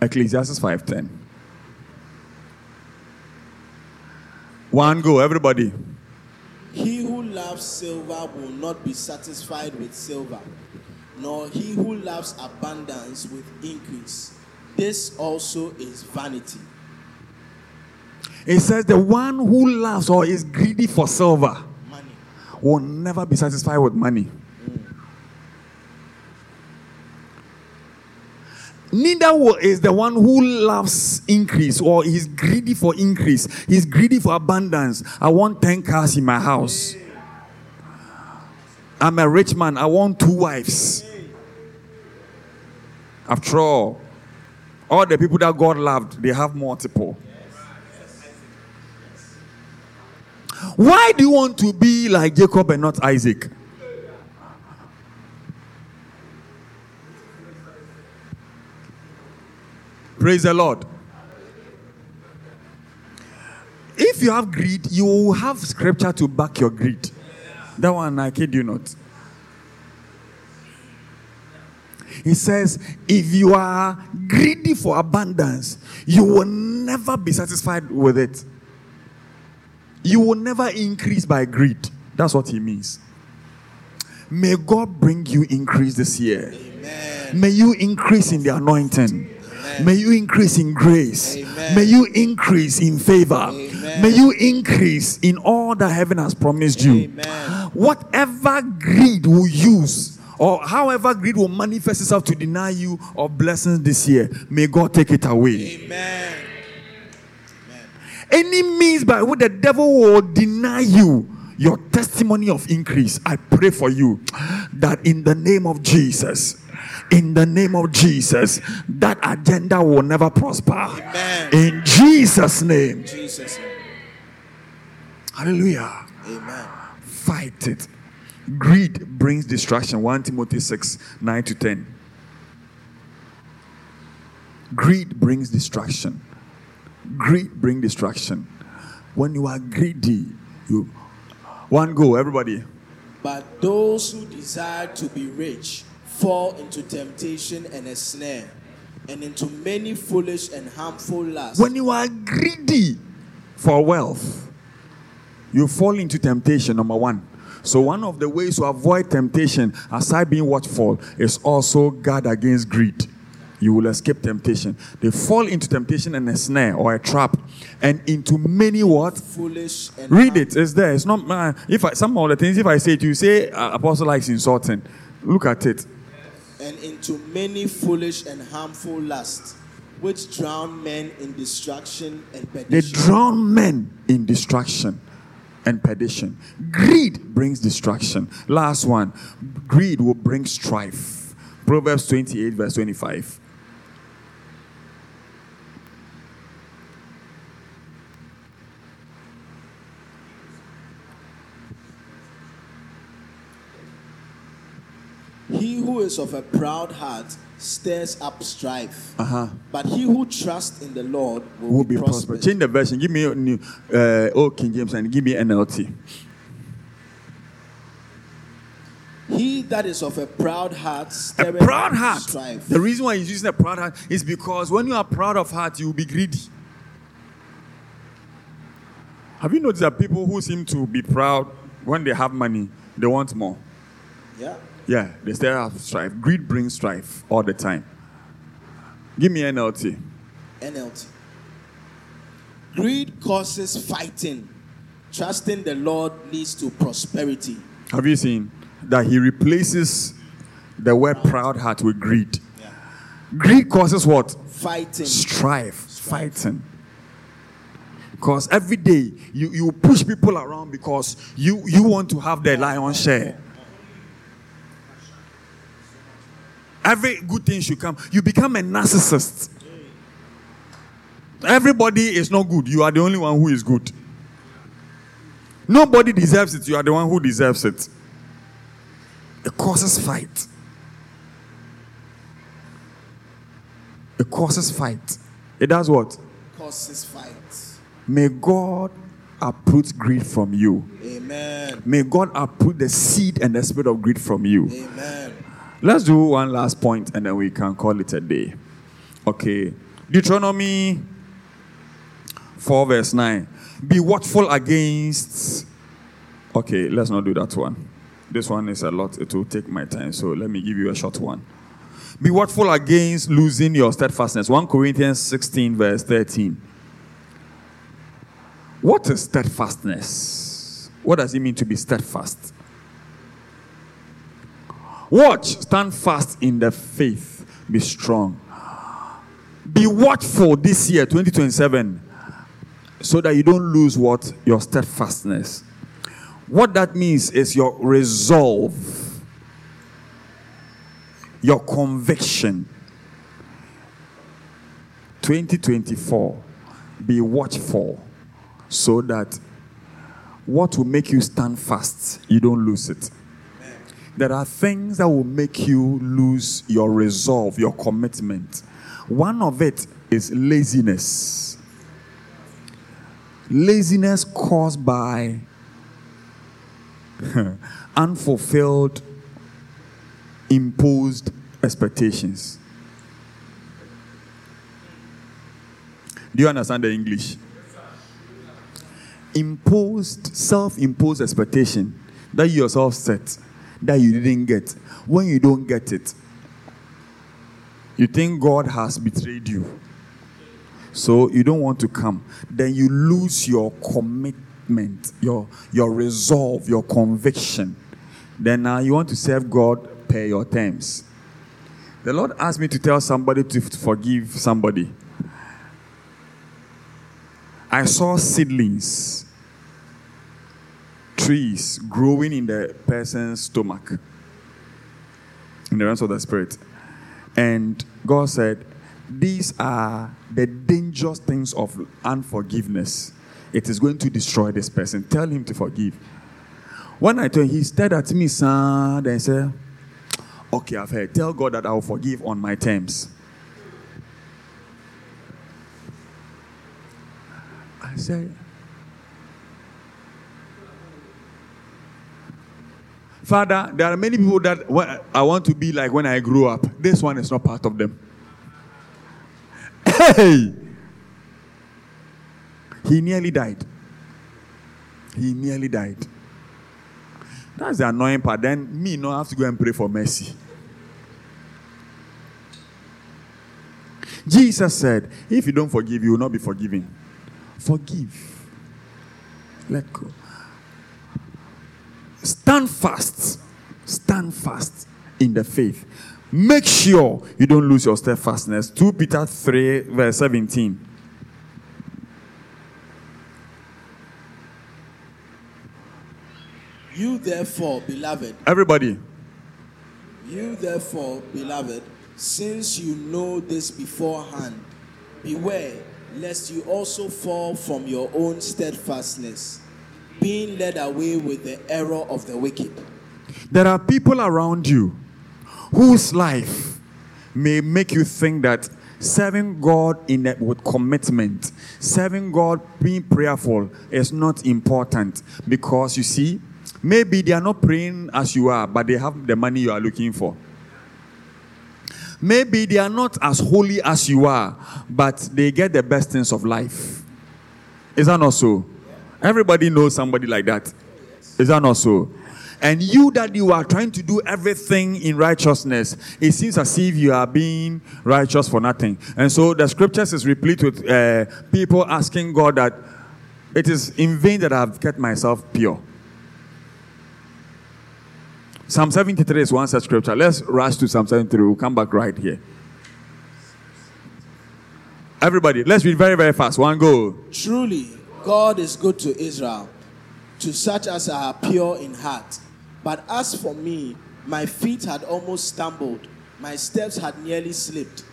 Ecclesiastes 5:10. One go, everybody. He who loves silver will not be satisfied with silver, nor he who loves abundance with increase. This also is vanity. It says the one who loves or is greedy for silver Money. will never be satisfied with money. Neither is the one who loves increase or is greedy for increase. He's greedy for abundance. I want 10 cars in my house. I'm a rich man. I want two wives. After all, all the people that God loved, they have multiple. Why do you want to be like Jacob and not Isaac? Praise the Lord. If you have greed, you will have scripture to back your greed. That one I kid you not. He says, if you are greedy for abundance, you will never be satisfied with it. You will never increase by greed. That's what he means. May God bring you increase this year. Amen. May you increase in the anointing. May you increase in grace. Amen. May you increase in favor. Amen. May you increase in all that heaven has promised you. Amen. Whatever greed will use, or however greed will manifest itself to deny you of blessings this year, may God take it away. Amen. Any means by which the devil will deny you your testimony of increase, I pray for you that in the name of Jesus, in the name of Jesus, that agenda will never prosper. Amen. In Jesus' name. Jesus. Hallelujah. Amen. Fight it. Greed brings destruction. 1 Timothy 6 9 to 10. Greed brings destruction. Greed brings destruction. When you are greedy, you one go, everybody. But those who desire to be rich fall into temptation and a snare, and into many foolish and harmful lusts. When you are greedy for wealth, you fall into temptation, number one. So, one of the ways to avoid temptation, aside being watchful, is also guard against greed. You will escape temptation. They fall into temptation and a snare or a trap, and into many what? foolish and Read it. It's there. It's not. Uh, if I, some of the things, if I say it, you say uh, apostle likes insulting. Look at it. And into many foolish and harmful lusts, which drown men in destruction and perdition. They drown men in destruction and perdition. Greed brings destruction. Last one. Greed will bring strife. Proverbs 28, verse 25. He who is of a proud heart stirs up strife, Uh-huh. but he who trusts in the Lord will, Will be prosperous. prosperous. Change the version. Give me a new uh, Old King James and give me NLT. He that is of a proud heart A proud heart. strife. The reason why he's using a proud heart is because when you are proud of heart, you will be greedy. Have you noticed that people who seem to be proud when they have money, they want more? Yeah. Yeah, they still have strife. Greed brings strife all the time. Give me NLT. NLT. Greed causes fighting. Trusting the Lord leads to prosperity. Have you seen that he replaces the word proud heart with greed? Yeah. Greed causes what? Fighting. Strife, fighting. Because every day you, you push people around because you, you want to have the lion's share. Every good thing should come. You become a narcissist. Everybody is not good. You are the only one who is good. Nobody deserves it. You are the one who deserves it. It causes fight. It causes fight. It does what? Causes fight. May God uproot greed from you. Amen. May God uproot the seed and the spirit of greed from you. Amen. Let's do one last point and then we can call it a day. Okay. Deuteronomy 4, verse 9. Be watchful against. Okay, let's not do that one. This one is a lot. It will take my time. So let me give you a short one. Be watchful against losing your steadfastness. 1 Corinthians 16, verse 13. What is steadfastness? What does it mean to be steadfast? Watch, stand fast in the faith, be strong. Be watchful this year, 2027, so that you don't lose what? Your steadfastness. What that means is your resolve, your conviction. 2024, be watchful so that what will make you stand fast, you don't lose it. There are things that will make you lose your resolve, your commitment. One of it is laziness. Laziness caused by unfulfilled, imposed expectations. Do you understand the English? Imposed, self imposed expectation that you yourself set that you didn't get. When you don't get it, you think God has betrayed you. So you don't want to come. Then you lose your commitment, your, your resolve, your conviction. Then now you want to serve God pay your terms. The Lord asked me to tell somebody to forgive somebody. I saw seedlings trees growing in the person's stomach, in the realms of the spirit. And God said, These are the dangerous things of unforgiveness. It is going to destroy this person. Tell him to forgive. When I told him, he stared at me, son, and said, Okay, I've heard. Tell God that I will forgive on my terms. I said, Father, there are many people that I want to be like when I grow up. This one is not part of them. Hey! He nearly died. He nearly died. That's the annoying part. Then me no have to go and pray for mercy. Jesus said, if you don't forgive, you will not be forgiven. Forgive. Let go. Stand fast. Stand fast in the faith. Make sure you don't lose your steadfastness. 2 Peter 3, verse 17. You therefore, beloved, Everybody, you therefore, beloved, since you know this beforehand, beware lest you also fall from your own steadfastness, being led away with the error of the wicked. there are people around you whose life may make you think that serving God in a, with commitment, serving God being prayerful is not important because you see, maybe they are not praying as you are, but they have the money you are looking for. Maybe they are not as holy as you are, but they get the best things of life. Is that not so? Everybody knows somebody like that. Is that not so? And you that you are trying to do everything in righteousness, it seems as if you are being righteous for nothing. And so the scriptures is replete with uh, people asking God that it is in vain that I have kept myself pure. Psalm 73 is one such scripture. Let's rush to Psalm 73. We'll come back right here. Everybody, let's read very, very fast. One go. Truly, God is good to Israel, to such as are pure in heart. But as for me, my feet had almost stumbled, my steps had nearly slipped.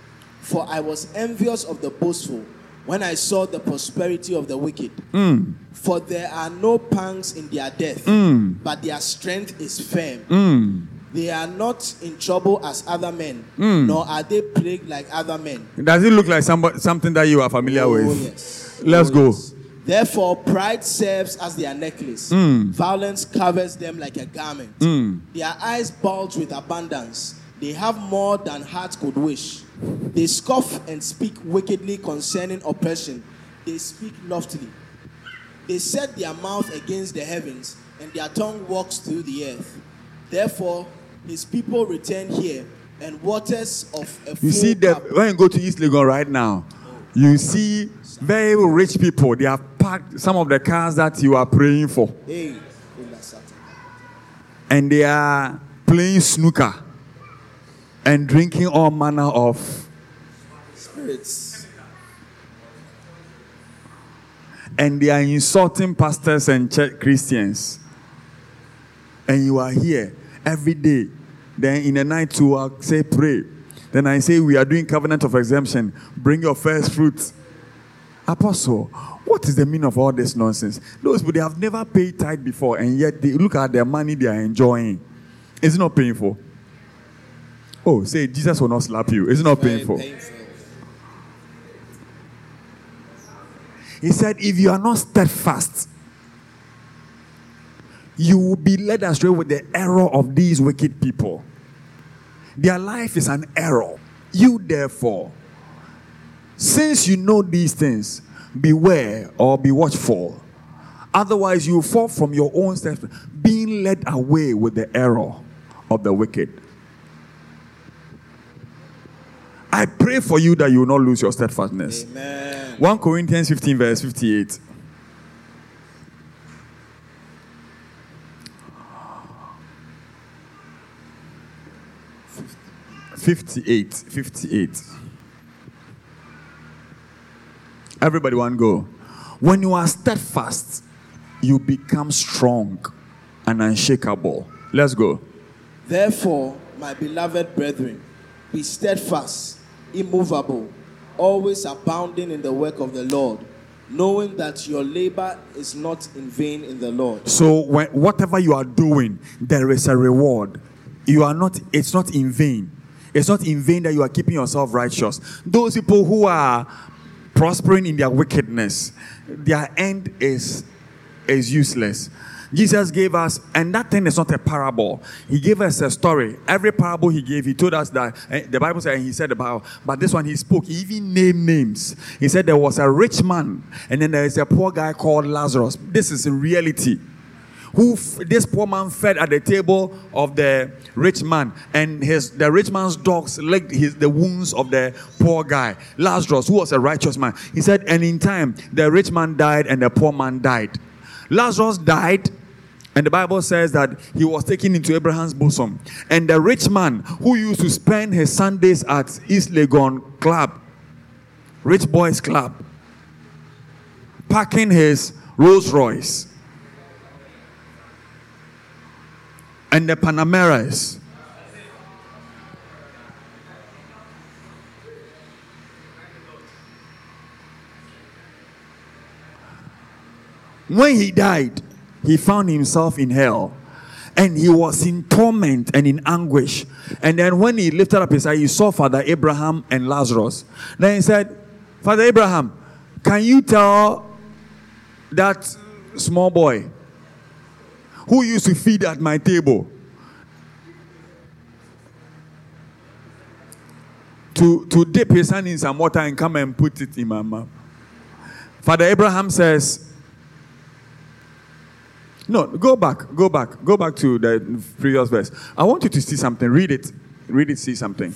For I was envious of the boastful when I saw the prosperity of the wicked. Mm. For there are no pangs in their death, mm. but their strength is firm. Mm. They are not in trouble as other men, nor are they plagued like other men. Does it look like somebody, something that you are familiar Oh, with? yes. Let's Oh, go. yes. Therefore, pride serves as their necklace. Hmm. Violence covers them like a garment. Hmm. Their eyes bulge with abundance. They have more than heart could wish. They scoff and speak wickedly concerning oppression. They speak loftily. They set their mouth against the heavens, and their tongue walks through the earth. Therefore, his people return here, and waters of a You see that cup- when you go to East Legon right now, you see very rich people. They have parked some of the cars that you are praying for, Hey, Ola Satan. and they are playing snooker and drinking all manner of, spirits. and they are insulting pastors and church Christians. And you are here every day. Then in the night to say pray. Then I say we are doing covenant of exemption. Bring your first fruits. Apostle, what is the meaning of all this nonsense? Those people they have never paid tithe before, and yet they look at the money they are enjoying. Is it not painful? Oh, say Jesus will not slap you. Is it not painful? painful. He said, if you are not steadfast, you will be led astray with the error of these wicked people. Their life is an error. You, therefore, since you know these things, beware or be watchful. Otherwise, you fall from your own steps, being led away with the error of the wicked. I pray for you that you will not lose your steadfastness. Amen. 1 Corinthians 15, verse 58. Fifty-eight, fifty-eight. Everybody, one go. When you are steadfast, you become strong. and unshakable. Let's go. Therefore, my beloved brethren, be steadfast, immovable, always abounding in the work of the Lord, knowing that your labor is not in vain in the Lord. So when, whatever you are doing, there is a reward. You are not. It's not in vain. It's not in vain that you are keeping yourself righteous. Those people who are prospering in their wickedness, their end is is useless. Jesus gave us, and that thing is not a parable. He gave us a story. Every parable he gave, he told us that eh, the Bible said, he said about, but this one he spoke, he even named names. He said there was a rich man, and then there is a poor guy called Lazarus. This is reality. Who f- this poor man fed at the table of the rich man, and his the rich man's dogs licked his the wounds of the poor guy, Lazarus, who was a righteous man. He said, and in time the rich man died and the poor man died. Lazarus died and the Bible says that he was taken into Abraham's bosom. And the rich man who used to spend his Sundays at East Legon Club, Rich Boys Club, parking his Rolls Royce and the Panameras. When he died, he found himself in hell and he was in torment and in anguish. And then when he lifted up his eye, he saw Father Abraham and Lazarus. Then he said, Father Abraham, can you tell that small boy who used to feed at my table to, to dip his hand in some water and come and put it in my mouth? Father Abraham says, no, go back, go back, go back to the previous verse. I want you to see something. Read it. Read it, see something.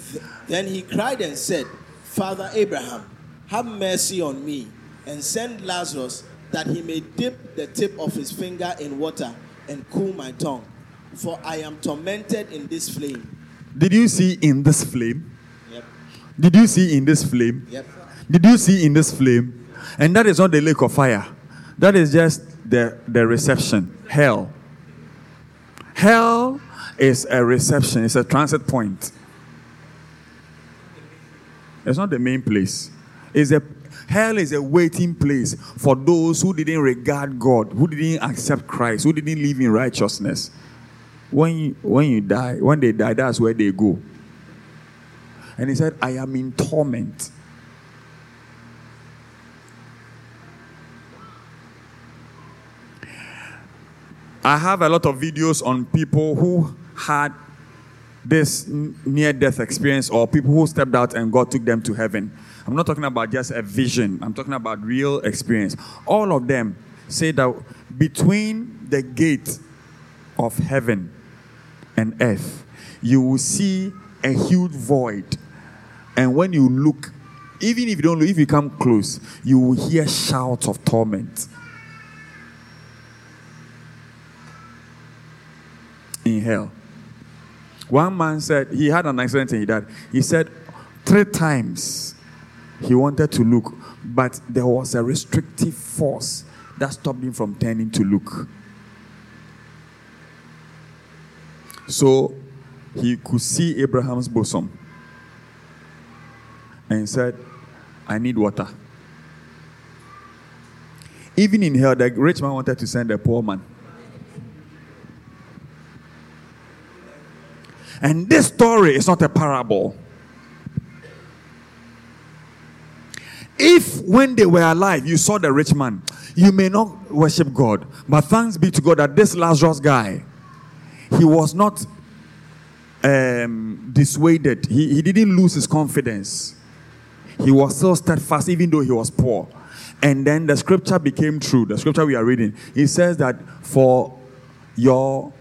Then he cried and said, Father Abraham, have mercy on me and send Lazarus that he may dip the tip of his finger in water and cool my tongue, for I am tormented in this flame. Did you see in this flame? Yep. Did you see in this flame? Yep. Did you see in this flame? And that is not the lake of fire. That is just the, the reception. Hell. Hell is a reception, it's a transit point. It's not the main place. It's a hell is a waiting place for those who didn't regard God, who didn't accept Christ, who didn't live in righteousness. When you, when you die, when they die, that's where they go. And he said, I am in torment. I have a lot of videos on people who had this near death experience or people who stepped out and God took them to heaven. I'm not talking about just a vision, I'm talking about real experience. All of them say that between the gate of heaven and earth, you will see a huge void. And when you look, even if you don't look, if you come close, you will hear shouts of torment. in hell. One man said he had an accident and he died. He said three times he wanted to look, but there was a restrictive force that stopped him from turning to look. So he could see Abraham's bosom and said, I need water. Even in hell, the rich man wanted to send a poor man. And this story is not a parable. If when they were alive, you saw the rich man, you may not worship God. But thanks be to God that this Lazarus guy, he was not um, dissuaded. He, he didn't lose his confidence. He was still steadfast, even though he was poor. And then the scripture became true. The scripture we are reading, it says that for your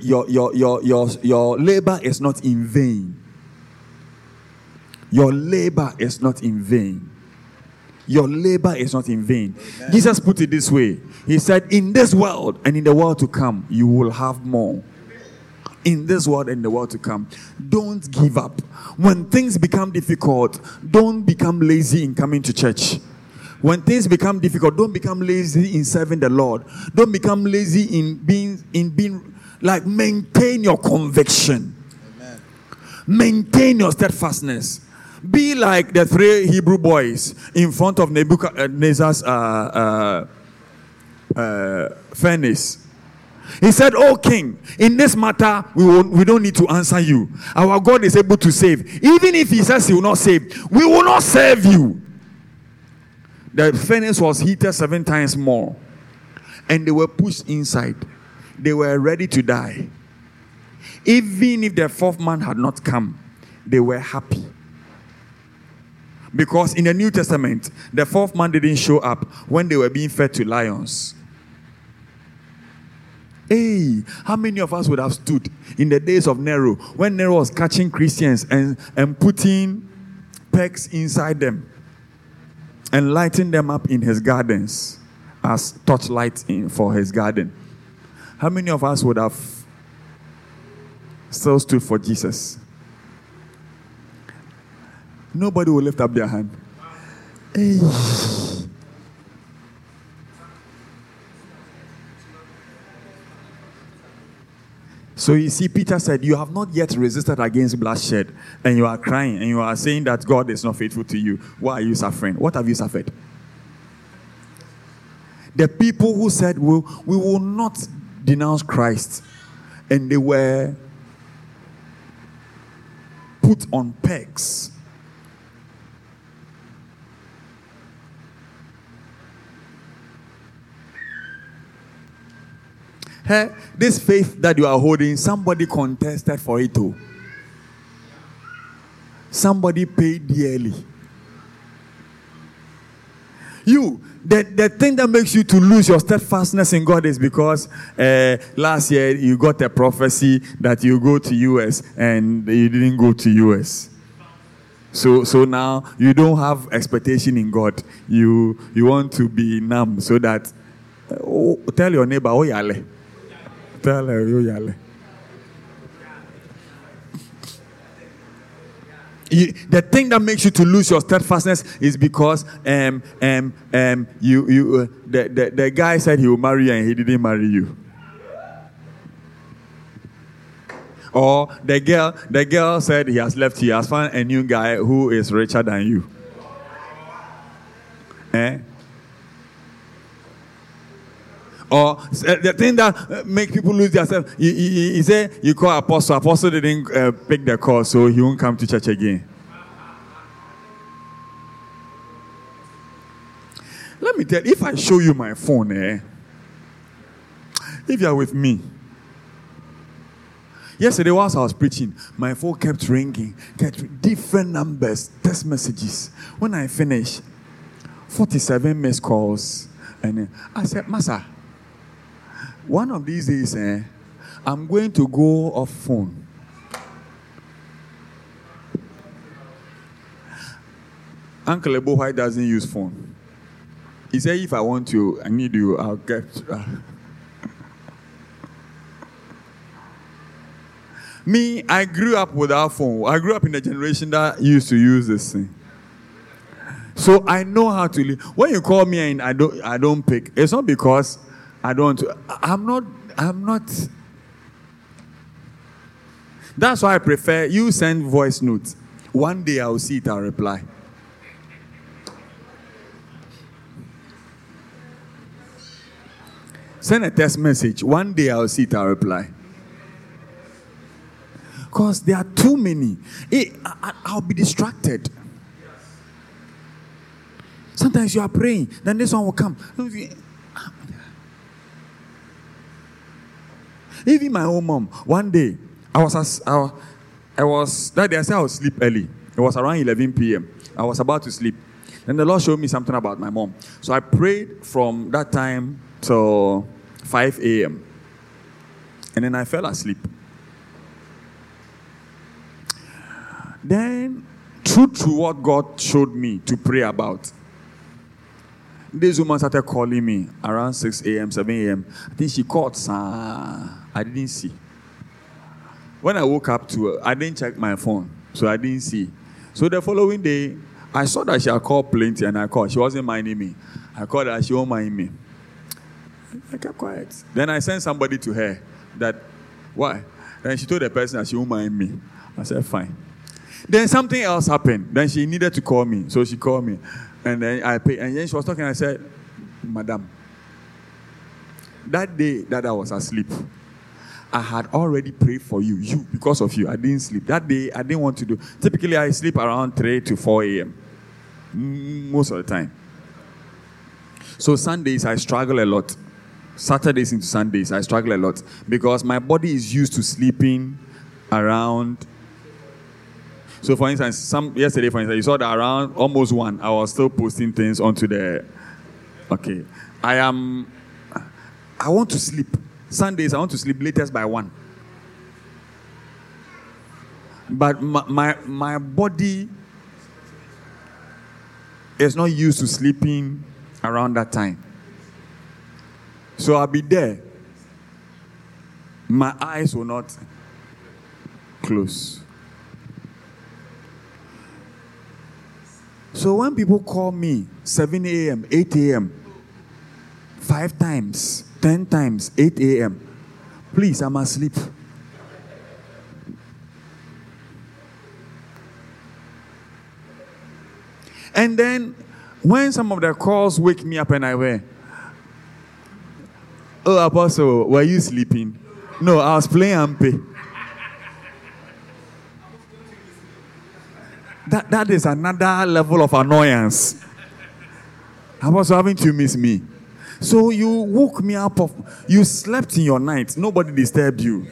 your, your, your, your, your labor is not in vain. Your labor is not in vain. Your labor is not in vain. Amen. Jesus put it this way He said, In this world and in the world to come, you will have more. In this world and the world to come, don't give up. When things become difficult, don't become lazy in coming to church. when things become difficult, don't become lazy in serving the Lord. Don't become lazy in being in being like maintain your conviction. Amen. Maintain your steadfastness. Be like the three Hebrew boys in front of Nebuchadnezzar's uh, uh, uh, furnace. He said, Oh king, in this matter, we, we don't need to answer you. Our God is able to save. Even if he says he will not save, we will not save you. The furnace was heated seven times more, and they were pushed inside. They were ready to die. Even if the fourth man had not come, they were happy. Because in the New Testament, the fourth man didn't show up when they were being fed to lions. Hey, how many of us would have stood in the days of Nero when Nero was catching Christians and, and putting pegs inside them and lighting them up in his gardens as torchlight for his garden? How many of us would have still stood for Jesus? Nobody will lift up their hand. Hey. So you see, Peter said, You have not yet resisted against bloodshed, and you are crying, and you are saying that God is not faithful to you. Why are you suffering? What have you suffered? The people who said, well, We will not denounce Christ, and they were put on pegs. Hey, this faith that you are holding, somebody contested for it too. Somebody paid dearly. You, the, the thing that makes you to lose your steadfastness in God is because uh, last year you got a prophecy that you go to US and you didn't go to US. So, so now you don't have expectation in God. You you want to be numb so that oh, tell your neighbor, oh yale. Tell her, oh yale. You, the thing that makes you to lose your steadfastness is because um, um, um, you, you, uh, the, the, the guy said he will marry you and he didn't marry you. Or the girl, the girl said he has left you, has found a new guy who is richer than you. Eh? Or the thing that make people lose themselves, you, you, you say you call apostle, apostle didn't uh, pick the call, so he won't come to church again. Let me tell you, if I show you my phone, eh, if you are with me, Yesterday, whilst I was preaching, my phone kept ringing, kept different numbers, text messages. When I finished, 47 missed calls. And I said, Master, one of these days, eh, I'm going to go off phone. Uncle Ebo, doesn't use phone? He said, if I want you, I need you, I'll get. Me, I grew up without phone. I grew up in a generation that used to use this thing. So I know how to live. When you call me and I don't I don't pick, it's not because I don't I'm not I'm not That's why I prefer you send voice notes. One day I'll see it, I'll reply. Send a text message. One day I'll see it, I'll reply. Because there are too many. I, will be distracted. Sometimes you are praying, then this one will come. Even my own mom, one day, I was, I, I was, that day I said I would sleep early. It was around 11 p.m. I was about to sleep. Then the Lord showed me something about my mom. So I prayed from that time till 5 a.m. And then I fell asleep. Then, true to what God showed me to pray about, this woman started calling me around 6 a.m., 7 a.m. I think she called, sir. I didn't see. When I woke up to I didn't check my phone, so I didn't see. So the following day, I saw that she had called plenty and I called. She wasn't minding me. I called her, she won't mind me. I kept quiet. Then I sent somebody to her that, why? And she told the person that she won't mind me. I said, fine. Then something else happened. Then she needed to call me. So she called me. And then I paid. And then she was talking. I said, Madam, that day that I was asleep, I had already prayed for you. You, because of you, I didn't sleep. That day, I didn't want to do. Typically, I sleep around 3 to 4 a.m. Mm, most of the time. So Sundays, I struggle a lot. Saturdays into Sundays, I struggle a lot because my body is used to sleeping around. So, for instance, some yesterday, for instance, you saw that around almost one, I was still posting things onto the. Okay, I am. I want to sleep. Sundays, I want to sleep latest by one. But my, my, my body is not used to sleeping around that time. So I'll be there. My eyes will not close. So when people call me 7 a.m., 8 a.m., five times, 10 times, 8 a.m., please, I'm asleep. And then when some of the calls wake me up and I wear, Oh, Apostle, were you sleeping? No, I was playing Ampe. That, that is another level of annoyance. Apostle, haven't you missed me? So you woke me up of you slept in your night. Nobody disturbed you.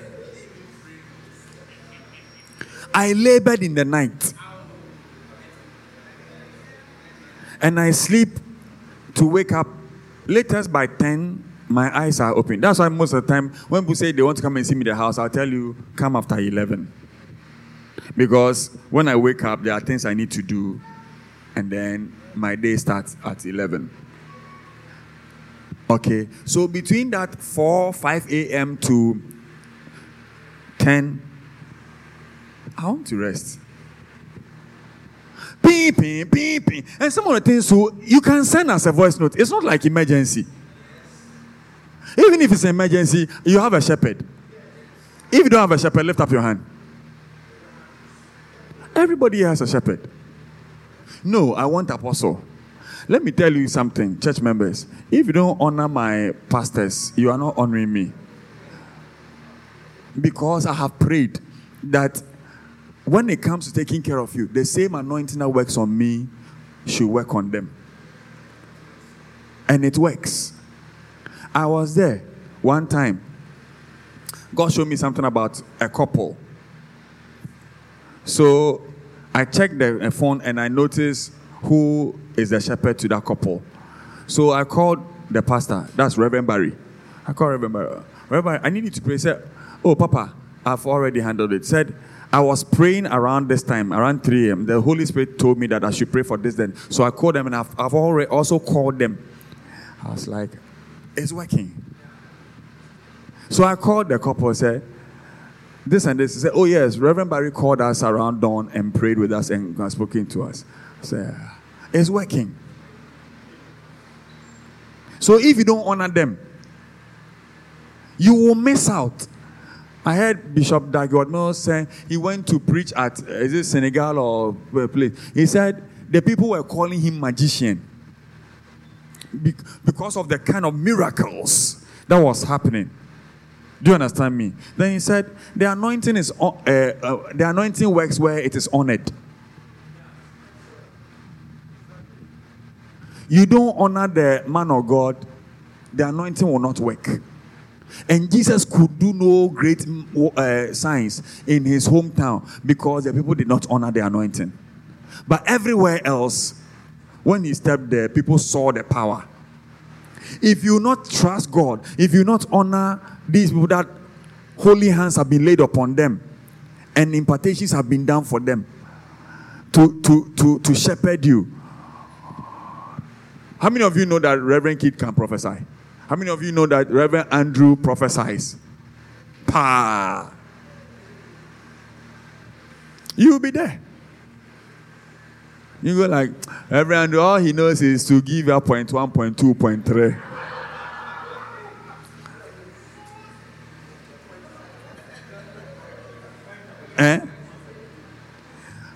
I labored in the night. And I sleep to wake up latest by 10 my eyes are open. That's why most of the time when people say they want to come and see me in the house, I'll tell you, come after 11. Because when I wake up, there are things I need to do, and then my day starts at 11. Okay, so between that 4, 5 a.m. to 10, I want to rest. Beep, beep. And some of the things, so you can send us a voice note. It's not like emergency. Even if it's an emergency, you have a shepherd. If you don't have a shepherd, lift up your hand. Everybody has a shepherd. No, I want apostle. Let me tell you something, church members. If you don't honor my pastors, you are not honoring me. Because I have prayed that when it comes to taking care of you, the same anointing that works on me should work on them. And it works. I was there one time. God showed me something about a couple. So I checked the phone and I noticed who is the shepherd to that couple. So I called the pastor, that's Reverend Barry. I called Reverend Barry. Reverend, I need you to pray. He said, Oh, Papa, I've already handled it. Said, I was praying around this time, around 3 a.m. The Holy Spirit told me that I should pray for this then. So I called them and I've, I've already also called them. I was like, it's working. So I called the couple and said, this and this. He said, Oh, yes, Reverend Barry called us around dawn and prayed with us and spoken to us. Said, It's working. So if you don't honor them, you will miss out. I heard Bishop Dag Mills saying he went to preach at is it Senegal or a place. He said the people were calling him magician because of the kind of miracles that was happening. Do you understand me? Then he said, the anointing is uh, uh, the anointing works where it is honored. You don't honor the man of God, the anointing will not work. And Jesus could do no great uh, signs in his hometown because the people did not honor the anointing. But everywhere else, when he stepped there, people saw the power. If you not trust God, if you not honor these people that holy hands have been laid upon them and impartations have been done for them to, to, to, to shepherd you. How many of you know that Reverend Kid can prophesy? How many of you know that Reverend Andrew prophesies? Pa. You'll be there. You go like, everyone, all he knows is to give you point one, point two, point three. eh?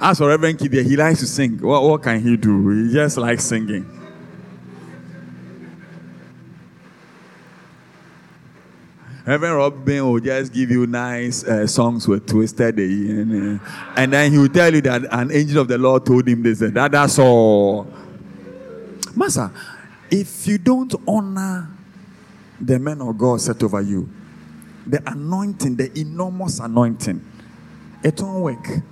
As for Reverend Kid, he likes to sing. What, what can he do? He just likes singing. Reverend Robin will just give you nice uh, songs with twisted and, uh, and then he will tell you that an angel of the Lord told him this and that. That's all. Master, if you don't honor the men of God set over you, the anointing, the enormous anointing, it won't work.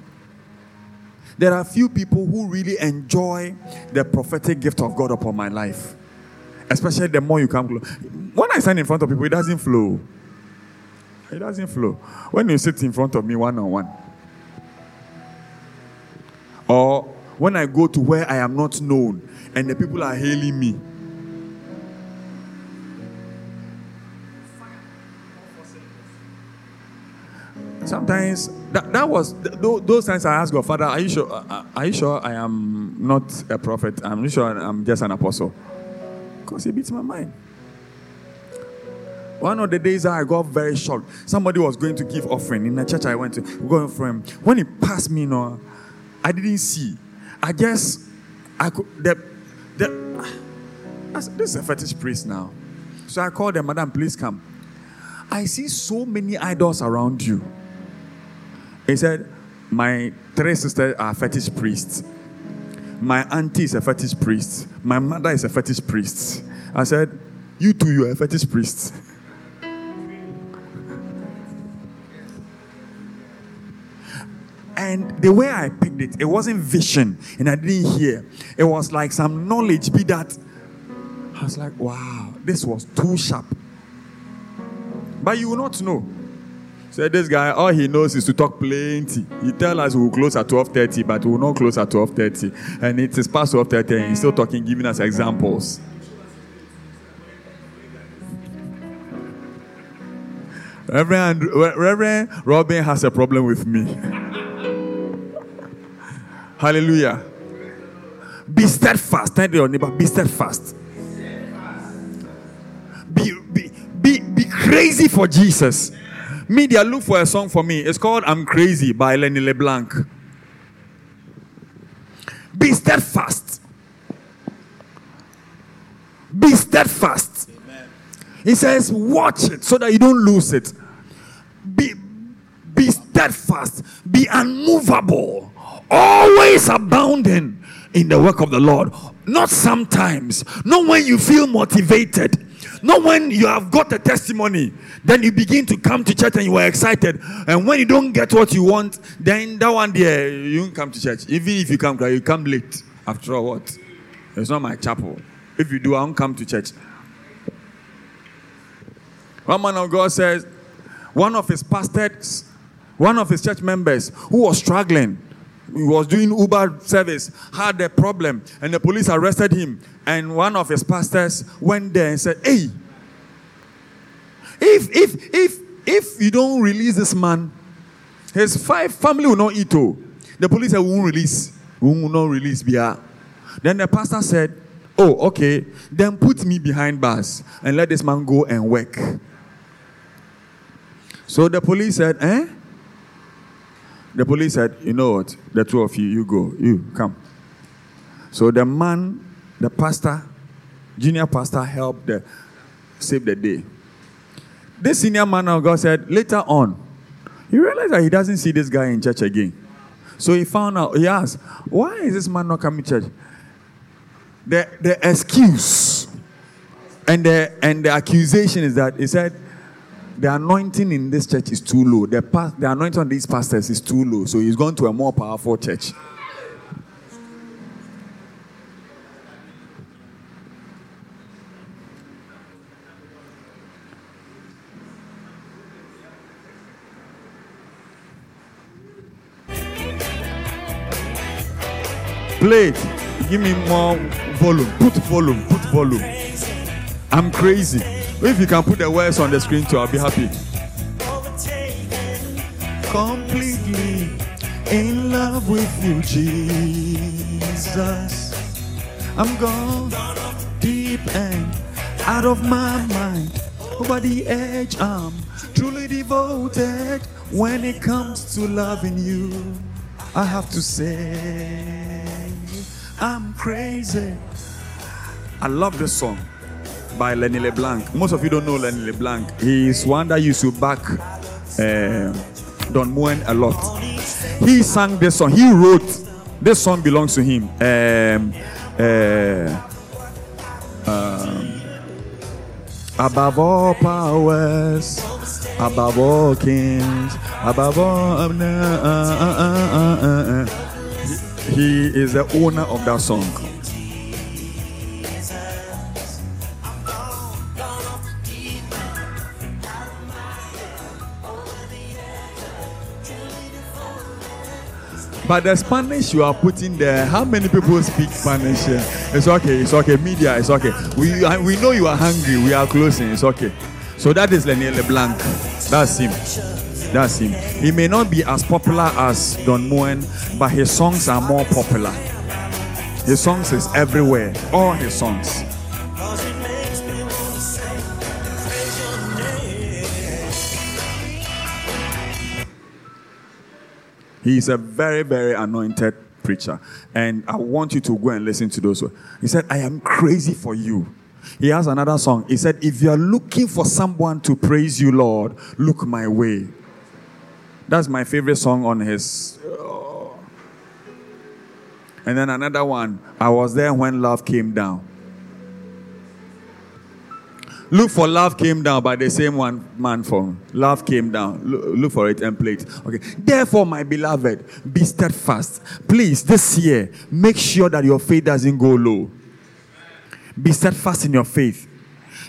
There are few people who really enjoy the prophetic gift of God upon my life. Especially the more you come close. When I stand in front of people, it doesn't flow. It doesn't flow. When you sit in front of me one on one, or when I go to where I am not known and the people are hailing me, sometimes that, that was those times I asked God, Father, are you sure? Uh, uh, are you sure I am not a prophet? I'm not sure I'm just an apostle. Because He beats my mind. One of the days I got very shocked. Somebody was going to give offering in the church I went to. Going him. When he passed me, no, I didn't see. I guess I could. The, the, I said, this is a fetish priest now. So I called them, Madam, please come. I see so many idols around you. He said, My three sisters are fetish priests. My auntie is a fetish priest. My mother is a fetish priest. I said, You too, you are a fetish priest. And the way I picked it, it wasn't vision and I didn't hear. It was like some knowledge be that. I was like, wow, this was too sharp. But you will not know. Said this guy, all he knows is to talk plenty. He tell us we will close at 12.30, but we will not close at 12.30. And it is past 12.30 and he's still talking, giving us examples. Reverend, Reverend Robin has a problem with me. Hallelujah. Be steadfast. Tell your neighbor, be steadfast. Be, be, be, be crazy for Jesus. Media, look for a song for me. It's called I'm Crazy by Lenny LeBlanc. Be steadfast. Be steadfast. Amen. He says, watch it so that you don't lose it. Be, be steadfast. Be unmovable. Always abounding in the work of the Lord. Not sometimes. Not when you feel motivated not when you have got a testimony, then you begin to come to church and you are excited. And when you don't get what you want, then that one day you don't come to church. Even if you come, you come late. After all, what? It's not my chapel. If you do, I won't come to church. One man of God says, one of his pastors, one of his church members who was struggling, he was doing Uber service, had a problem, and the police arrested him. And one of his pastors went there and said, Hey, if if if if you don't release this man, his five family will not eat. Oh. The police said, We won't release. We will not release. Yeah. Then the pastor said, Oh, okay. Then put me behind bars and let this man go and work. So the police said, Eh? The police said, You know what? The two of you, you go. You come. So the man, the pastor, junior pastor, helped the, save the day. This senior man of God said, Later on, he realized that he doesn't see this guy in church again. So he found out, he asked, Why is this man not coming to church? The, the excuse and the, and the accusation is that he said, the anointing in this church is too low. The, the anointing on these pastors is too low. So he's gone to a more powerful church. Play. Give me more volume. Put volume. Put volume. I'm crazy. If you can put the words on the screen too, I'll be happy. Completely in love with you, Jesus. I'm gone deep and out of my mind. Over the edge, I'm truly devoted when it comes to loving you. I have to say, I'm crazy. I love this song by Lenny LeBlanc. Most of you don't know Lenny LeBlanc. He's one that used to back uh, Don Moen a lot. He sang this song. He wrote this song belongs to him. Um, uh, um, above all powers, above all kings, above all. Uh, uh, uh, he is the owner of that song. But the Spanish you are putting there, how many people speak Spanish? It's okay, it's okay. Media, it's okay. We we know you are hungry. We are closing. It's okay. So that is Lenny LeBlanc. That's him. That's him. He may not be as popular as Don Moen, but his songs are more popular. His songs is everywhere. All his songs. He's a very, very anointed preacher. And I want you to go and listen to those. He said, I am crazy for you. He has another song. He said, If you are looking for someone to praise you, Lord, look my way. That's my favorite song on his. Uh, and then another one, I was there when love came down. Look for love came down by the same one man from love came down. Look, look, for it and play it. Okay. Therefore, my beloved, be steadfast. Please, this year, make sure that your faith doesn't go low. Be steadfast in your faith.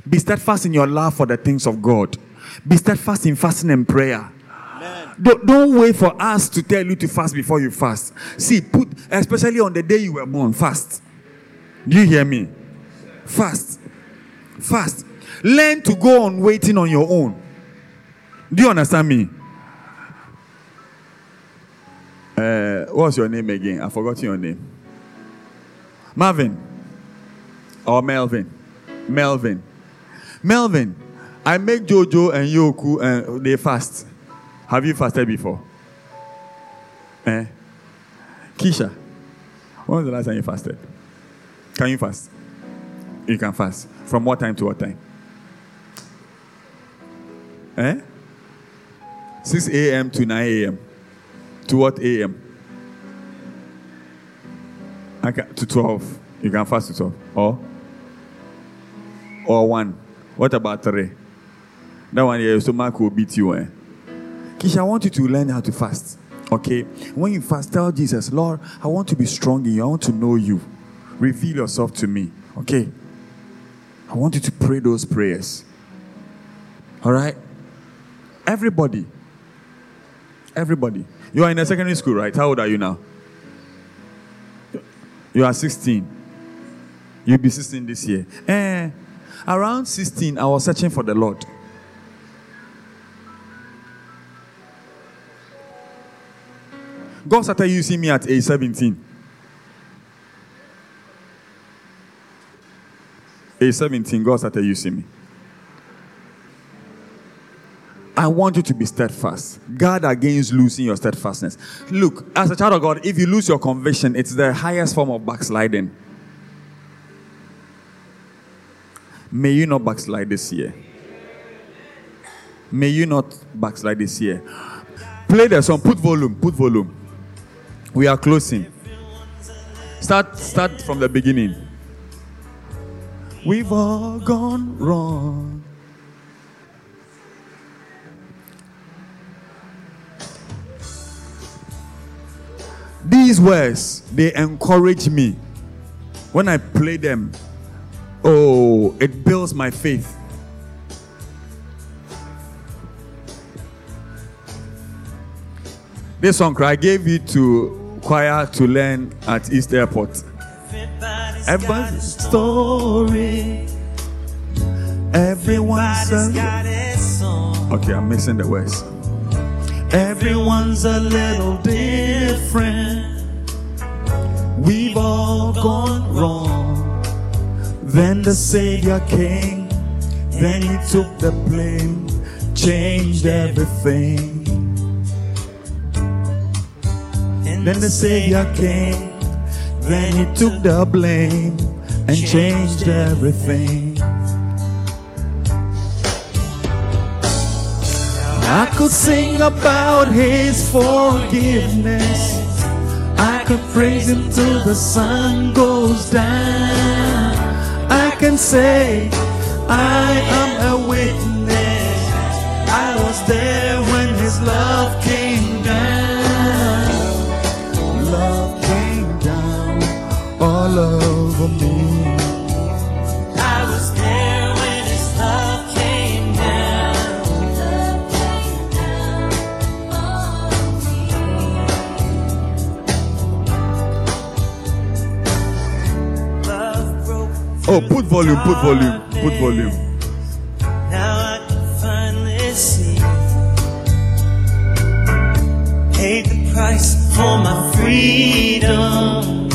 Be steadfast in your love for the things of God. Be steadfast in fasting and prayer. Don't, don't wait for us to tell you to fast before you fast. See, put especially on the day you were born, fast. Do you hear me? Fast. Fast. Learn to go on waiting on your own. Do you understand me? Uh, what's your name again? I forgot your name. Marvin or Melvin? Melvin. Melvin. I make Jojo and Yoku and they fast. Have you fasted before? Eh? Kisha. When was the last time you fasted? Can you fast? You can fast. From what time to what time? Eh? 6 a.m. to 9 a.m. To what a.m.? to 12. You can fast to 12. Or? Or 1. What about 3? That one, your stomach will beat you. Eh? Kisha, I want you to learn how to fast. Okay? When you fast, tell Jesus, Lord, I want to be strong in you. I want to know you. Reveal yourself to me. Okay? I want you to pray those prayers. All right? Everybody. Everybody. You are in a secondary school, right? How old are you now? You are 16. You'll be 16 this year. Eh, around 16, I was searching for the Lord. God started using me at age 17. Age 17, God started using me. I want you to be steadfast. Guard against losing your steadfastness. Look, as a child of God, if you lose your conviction, it's the highest form of backsliding. May you not backslide this year. May you not backslide this year. Play the song. Put volume. Put volume. We are closing. Start. Start from the beginning. We've all gone wrong. These words, they encourage me. When I play them, oh, it builds my faith. This song I gave it to choir to learn at East Airport. Everybody's story. Everyone's a song. Okay, I'm missing the words. Everyone's a little different. We've all gone wrong. Then the Savior came, then He took the blame, changed everything. Then the Savior came, then He took the blame and changed everything. I could sing about his forgiveness. I could praise him till the sun goes down. I can say I am a witness. I was there when his love came volume, put volume, put volume. Now I can finally see. Paid the price for my freedom.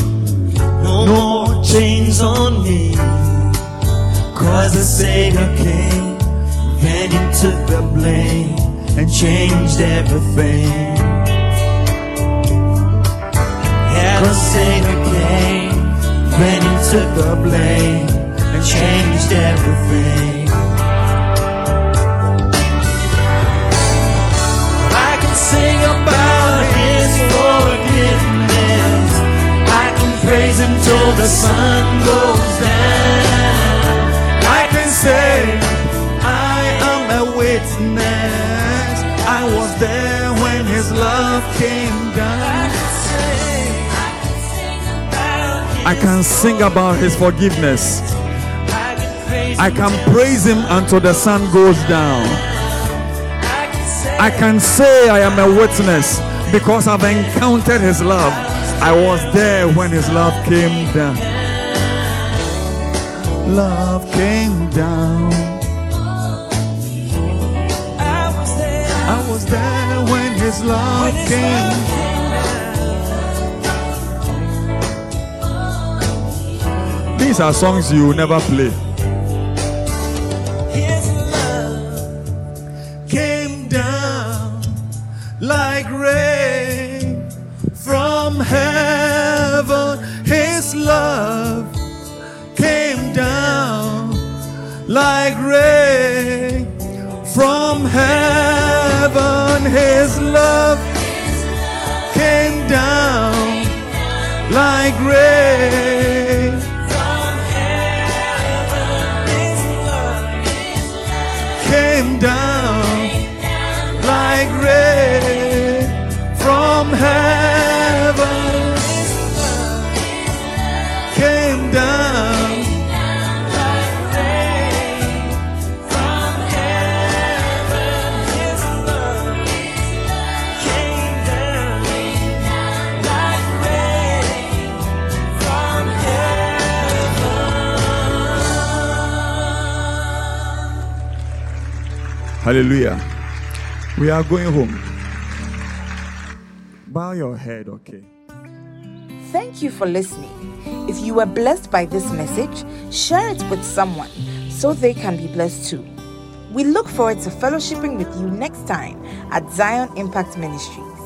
No, more chains on me. Cause the Savior came, then he took the blame and changed everything. Yeah, the Savior came, then he took the blame and changed everything. I can sing about his forgiveness. I can praise him till the sun goes down. I can say I am a witness. I was there when his love came down. I can sing about his forgiveness. I can praise him until the sun goes down. I can say I am a witness because I've encountered his love. I was there when his love came down. Love came down. I was there when his love came. down. These are songs you will never play. Hallelujah. We are going home. Bow your head, okay? Thank you for listening. If you were blessed by this message, share it with someone so they can be blessed too. We look forward to fellowshipping with you next time at Zion Impact Ministries.